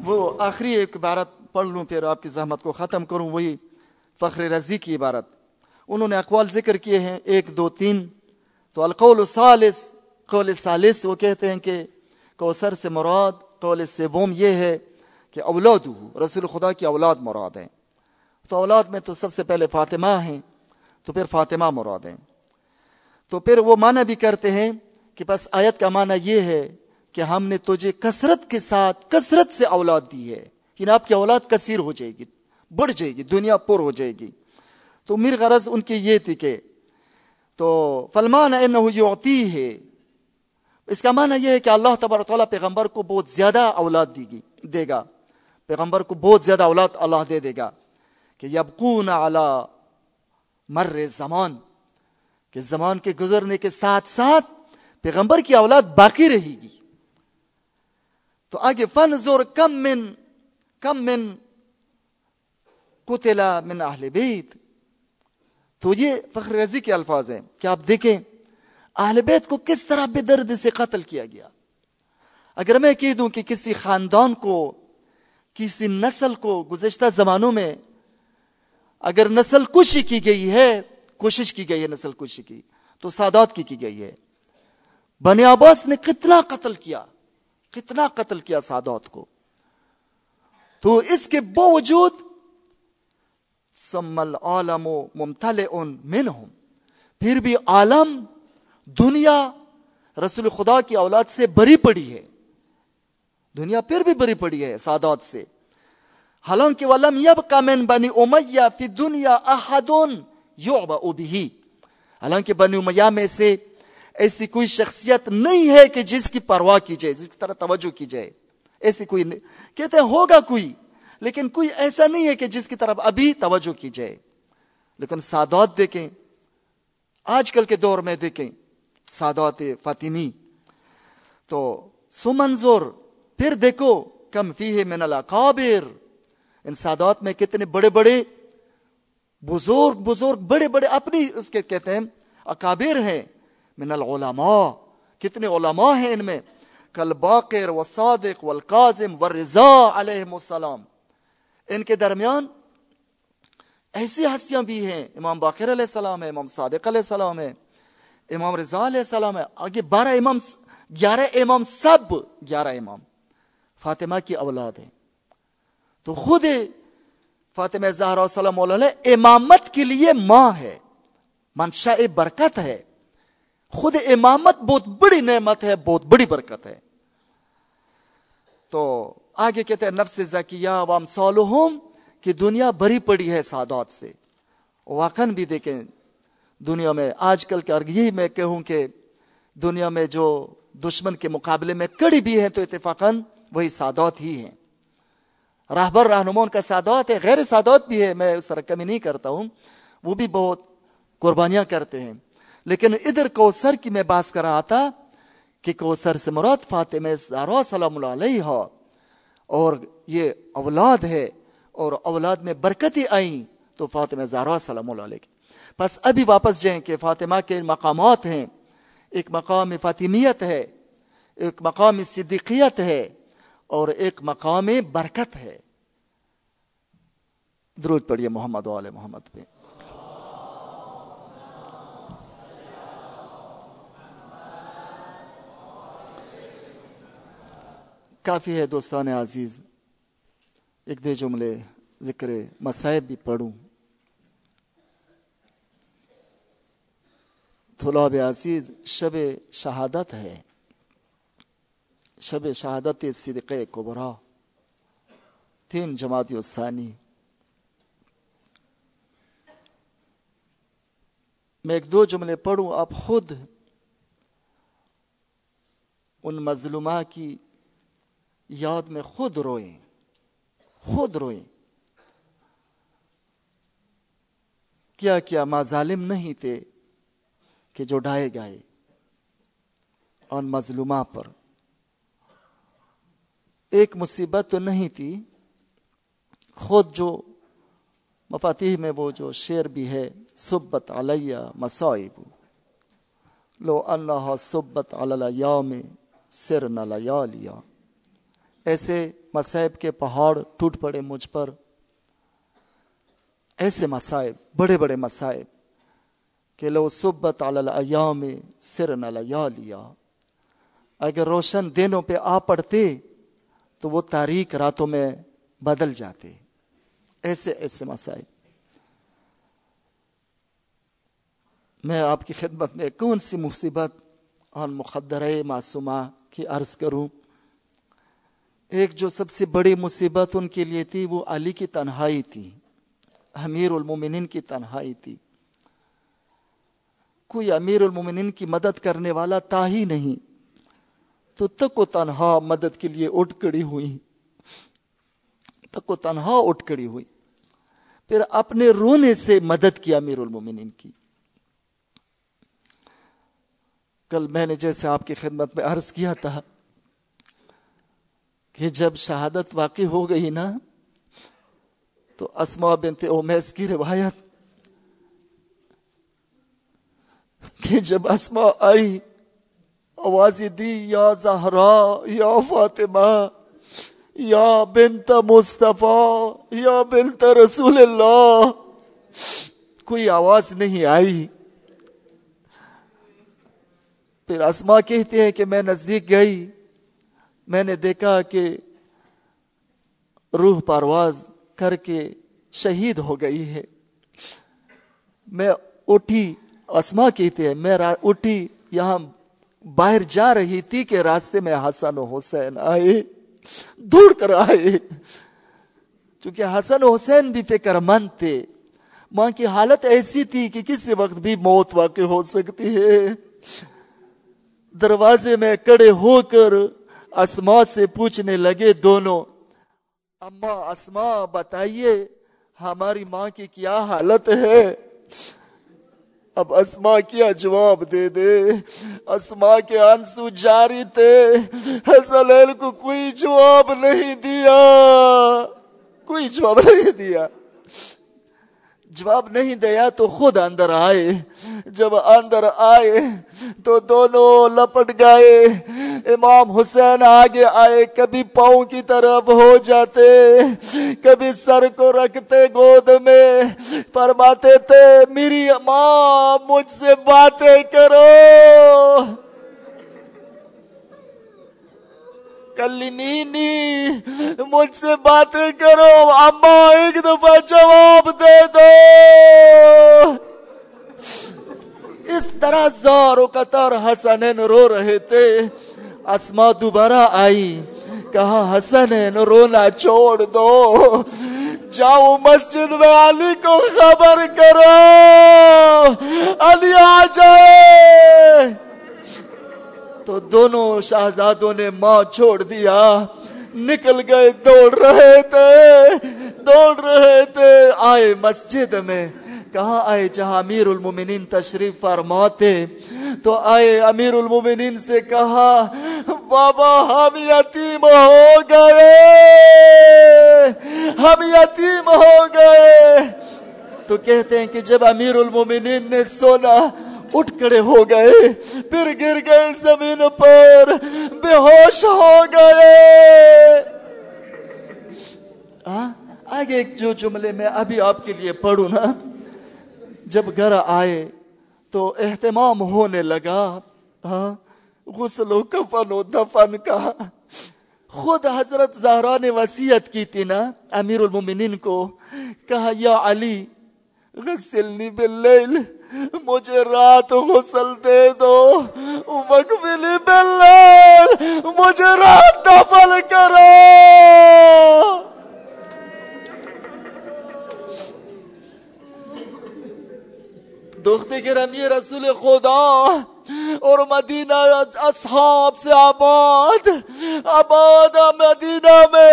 وہ آخری ایک عبارت پڑھ لوں، پھر آپ کی زحمت کو ختم کروں، وہی فخر رضی کی عبارت۔ انہوں نے اقوال ذکر کیے ہیں، ایک، دو، تین۔ تو القول سالس قول سالس وہ کہتے ہیں کہ کوثر سے مراد قول سوم یہ ہے کہ اولاد رسول خدا کی اولاد مراد ہیں۔ تو اولاد میں تو سب سے پہلے فاطمہ ہیں، تو پھر فاطمہ مراد ہیں۔ تو پھر وہ معنی بھی کرتے ہیں کہ بس آیت کا معنی یہ ہے کہ ہم نے تجھے کثرت کے ساتھ کثرت سے اولاد دی ہے۔ کہ آپ کی اولاد کثیر ہو جائے گی، بڑھ جائے گی، دنیا پر ہو جائے گی۔ تو میر غرض ان کی یہ تھی کہ تو فلمان یعطی ہے اس کا معنی یہ ہے کہ اللہ تبار تعالیٰ پیغمبر کو بہت زیادہ اولاد دی گی دے گا۔ پیغمبر کو بہت زیادہ اولاد اللہ دے دے گا کہ یبقون علی مر زمان۔ کہ زمان کے گزرنے کے ساتھ ساتھ پیغمبر کی اولاد باقی رہے گی۔ تو آگے فن زور کم من کم من قتلا من اہل بیت۔ تو یہ فخر رضی کے الفاظ ہیں۔ کہ آپ دیکھیں؟ اہل بیت کو کس طرح بے درد سے قتل کیا گیا؟ اگر میں کہہ دوں کہ کسی خاندان کو، کسی نسل کو گزشتہ زمانوں میں اگر نسل کشی کی گئی ہے، کوشش کی گئی ہے نسل کشی کی، تو سادات کی کی گئی ہے۔ بنی عباس نے کتنا قتل کیا؟ کتنا قتل کیا سادات کو؟ تو اس کے باوجود سمل عالم و ممتل ان پھر بھی عالم دنیا رسول خدا کی اولاد سے بری پڑی ہے۔ دنیا پھر بھی بری پڑی ہے سادات سے۔ حالانکہ ولم یبقى من بنی امیہ فی دنیا احدون یعبع بھی حالانکہ بنی امیہ میں سے ایسی کوئی شخصیت نہیں ہے کہ جس کی پرواہ کی جائے، جس کی طرح توجہ کی جائے۔ ایسی کوئی نہیں۔ کہتے ہیں ہوگا کوئی، لیکن کوئی ایسا نہیں ہے کہ جس کی طرف ابھی توجہ کی جائے۔ لیکن سادات دیکھیں، آج کل کے دور میں دیکھیں سادات فاطمی۔ تو سمنظر پھر دیکھو، کم فی ہے من الاقابر۔ ان سادات میں کتنے بڑے بڑے، بزرگ بزرگ، بڑے بڑے اپنی اس کے کہتے ہیں اکابر ہیں، من العلماء۔ کتنے علماء ہیں ان میں کل باقر و صادق والقازم والرضا علیہ السلام۔ ان کے درمیان ایسی ہستیاں بھی ہیں، امام باقر علیہ السلام ہے امام صادق علیہ السلام ہے امام رضا علیہ السلام ہے آگے بارہ امام گیارہ امام سب گیارہ امام فاطمہ کی اولاد ہیں تو خود فاطمہ زہرا سلام علیہ امامت کے لیے ماں ہے منشا برکت ہے خود امامت بہت بڑی نعمت ہے بہت بڑی برکت ہے تو آگے کہتے ہیں نفس زکیہ وام سولہم کہ دنیا بری پڑی ہے سادات سے واقعا بھی دیکھیں دنیا میں آج کل کے یہی میں کہوں کہ دنیا میں جو دشمن کے مقابلے میں کڑی بھی ہے تو اتفاقاً وہی سادات ہی ہیں۔ راہبر رہنمون کا سادات ہے، غیر سادات بھی ہے، میں اس طرح کمی نہیں کرتا ہوں۔ وہ بھی بہت قربانیاں کرتے ہیں۔ لیکن ادھر کوثر کی میں بات کر رہا تھا کہ کوثر سے مراد فاطمہ زہرا سلام اللہ علیہ اور یہ اولاد ہے اور اولاد میں برکتیں آئیں تو فاطمہ زہرا سلام اللہ علیہ بس ابھی واپس جائیں کہ فاطمہ کے مقامات ہیں۔ ایک مقام فاطمیت ہے، ایک مقام صدیقیت ہے اور ایک مقام برکت ہے۔ درود پڑھیے محمد وال محمد پہ۔ کافی ہے دوستان عزیز، ایک دے جملے ذکر مسائب بھی پڑھوں۔ طلاب عزیز، شب شہادت ہے۔ شب شہادت صدق کبرا۔ تین جماعت ثانی۔ میں ایک دو جملے پڑھوں، آپ خود ان مظلومہ کی یاد میں خود روئیں۔ خود روئیں۔ کیا کیا ماں ظالم نہیں تھے؟ کہ جو ڈھائے گئے اور مظلومہ پر۔ ایک مصیبت تو نہیں تھی، خود جو مفاتیح میں وہ جو شعر بھی ہے، سبت علیہ مسائب لو اللہ سبت میں سر نہ لیا ایسے مسائب کے پہاڑ ٹوٹ پڑے مجھ پر۔ ایسے مسائب بڑے بڑے مسائب کہ لو سبت الایام سر نہ لیا اگر روشن دنوں پہ آ پڑتے تو وہ تاریخ راتوں میں بدل جاتے۔ ایسے ایسے مسائل۔ میں آپ کی خدمت میں کون سی مصیبت اور مقدر معصومہ کی عرض کروں؟ ایک جو سب سے بڑی مصیبت ان کے لیے تھی وہ علی کی تنہائی تھی، امیر المومنین کی تنہائی تھی۔ کوئی امیر المومنین کی مدد کرنے والا تھا ہی نہیں۔ تو تک و تنہا مدد کے لیے اٹھ کڑی ہوئی۔ تک و تنہا اٹھ کڑی ہوئی۔ پھر اپنے رونے سے مدد کی امیر المومنین کی۔ کل میں نے جیسے آپ کی خدمت میں عرض کیا تھا کہ جب شہادت واقع ہو گئی نا، تو اسما بنت اومیس کی روایت کہ جب اسما آئی، آواز دی، یا زہرا، یا فاطمہ، یا بنت مصطفیٰ، یا بنت رسول اللہ، کوئی آواز نہیں آئی۔ پھر اسما کہتے ہیں کہ میں نزدیک گئی۔ میں نے دیکھا کہ روح پرواز کر کے شہید ہو گئی ہے۔ میں اٹھی۔ اسما کہتے ہیں میں اٹھی، یہاں باہر جا رہی تھی کہ راستے میں حسن و حسین آئے، دوڑ کر آئے۔ چونکہ حسن و حسین بھی فکر مند تھے۔ ماں کی حالت ایسی تھی کہ کسی وقت بھی موت واقع ہو سکتی ہے۔ دروازے میں کڑے ہو کر اسما سے پوچھنے لگے دونوں اما اسما بتائیے، ہماری ماں کی کیا حالت ہے؟ اب اسما کیا جواب دے دے؟ اسما کے آنسو جاری تھے۔ حسلیل کو کوئی جواب نہیں دیا۔ کوئی جواب نہیں دیا۔ جواب نہیں دیا تو خود اندر آئے۔ جب اندر آئے تو دونوں لپٹ گئے۔ امام حسین آگے آئے۔ کبھی پاؤں کی طرف ہو جاتے، کبھی سر کو رکھتے گود میں۔ فرماتے تھے، میری ماں مجھ سے باتیں کرو۔ کلمینی مجھ سے باتیں کرو اما ایک دفعہ جواب دے دو۔ اس طرح زور و قطر حسنین رو رہے تھے۔ اسما دوبارہ آئی، کہا، حسنین، رونا چھوڑ دو۔ جاؤ مسجد میں علی کو خبر کرو۔ علی آ جائے۔ تو دونوں شہزادوں نے ماں چھوڑ دیا۔ نکل گئے، دوڑ رہے تھے، دوڑ رہے تھے۔ آئے مسجد میں۔ کہاں آئے؟ جہاں امیر المومنین تشریف فرماتے۔ تو آئے امیر المومنین سے کہا، بابا، ہم یتیم ہو گئے۔ ہم یتیم ہو گئے۔ تو کہتے ہیں کہ جب امیر المومنین نے سونا اٹھ کڑے ہو گئے، پھر گر گئے زمین پر، بے ہوش ہو گئے۔ آگے جو جملے میں ابھی آپ کے لیے پڑھوں نا۔ جب گھر آئے تو اہتمام ہونے لگا۔ غسل و کفن و دفن کا۔ خود حضرت زہرا نے وسیعت کی تھی نا امیر المومنین کو۔ کہا، یا علی غسلنی باللیل، مجھے رات غسل دے دو۔ وقفلی باللیل، مجھے رات دفل کرو۔ دخت گرمی رسول خدا اور مدینہ اصحاب سے آباد آباد مدینہ میں،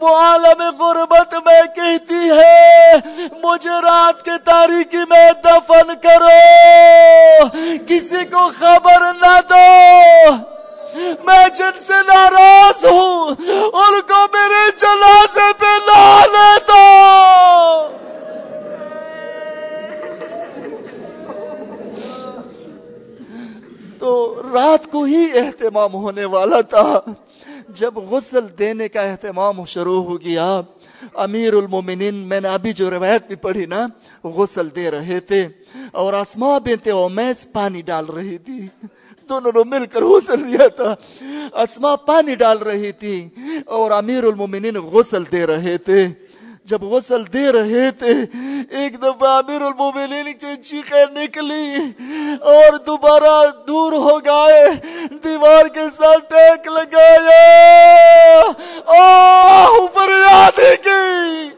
وہ عالم غربت میں کہتی ہے، مجھے رات کے تاریخی میں دفن کرو، کسی کو خبر نہ دو۔ میں جن سے ناراض ہوں، ان کو میرے جنازے پہ لا لیتا تو رات کو ہی اہتمام ہونے والا تھا۔ جب غسل دینے کا اہتمام شروع ہو گیا، امیر المومنین، میں نے ابھی جو روایت بھی پڑھی نا، غسل دے رہے تھے اور اسما بنت اومیس پانی ڈال رہی تھی۔ دونوں نے مل کر غسل دیا تھا۔ اسما پانی ڈال رہی تھی اور امیر المومنین غسل دے رہے تھے۔ جب غسل دے رہے تھے، ایک دفعہ امیر المومنین کی چیخیں نکلی اور دوبارہ دور ہو گئے، دیوار کے ساتھ ٹیک لگایا۔ آہ فریادی کی۔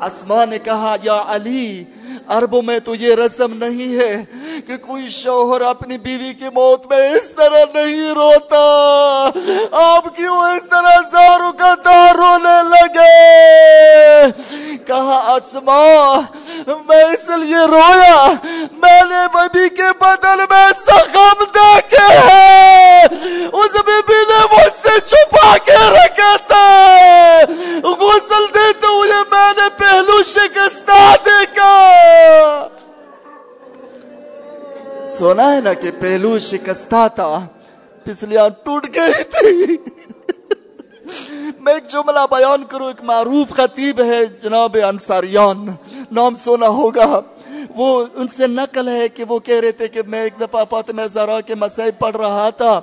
اسما نے کہا، یا علی عربوں میں تو یہ رسم نہیں ہے کہ کوئی شوہر اپنی بیوی کی موت میں اس طرح نہیں روتا۔ آپ کیوں اس طرح زاروں کا دار رونے لگے؟ کہا اسما میں اس لیے رویا، میں نے بیبی کے بدل میں سخم دیکھے ہیں۔ اس بیبی نے مجھ سے چھپا کے رکھا تھا غسل دیتے ہوئے میں نے پہلو شکستہ دیکھا۔ سونا ہے نا کہ پہلو شکستہ تھا، پسلیاں ٹوٹ گئی تھی۔ میں ایک جملہ بیان کروں، ایک معروف خطیب ہے جناب انصاریان، نام سونا ہوگا۔ وہ ان سے نقل ہے کہ وہ کہہ رہے تھے کہ میں ایک دفعہ فاطمہ زہرا کے مسائب پڑھ رہا تھا۔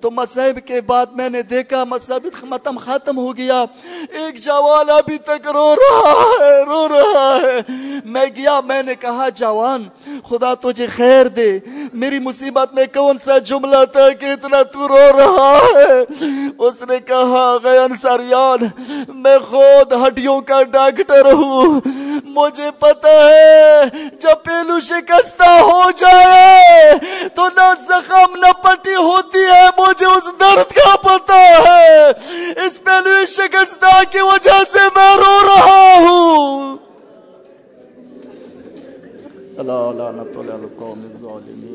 تو مسائب کے بعد میں نے دیکھا مسائب ختم ختم ہو گیا۔ ایک جوان ابھی تک رو رہا ہے، رو رہا ہے۔ میں گیا، میں نے کہا، جوان، خدا تجھے خیر دے۔ میری مصیبت میں کون سا جملہ تھا کہ اتنا تو رو رہا ہے؟ اس نے کہا غیر سریان میں خود ہڈیوں کا ڈاکٹر ہوں۔ مجھے پتا ہے، جب پہلو شکستہ ہو جائے تو نہ زخم نہ پٹی ہوتی ہے مجھے مجھے اس درد کا پتا ہے۔ اس پہلوی شکستہ کی وجہ سے میں رو رہا ہوں۔ اللہ لعنت علی القوم الظالمین۔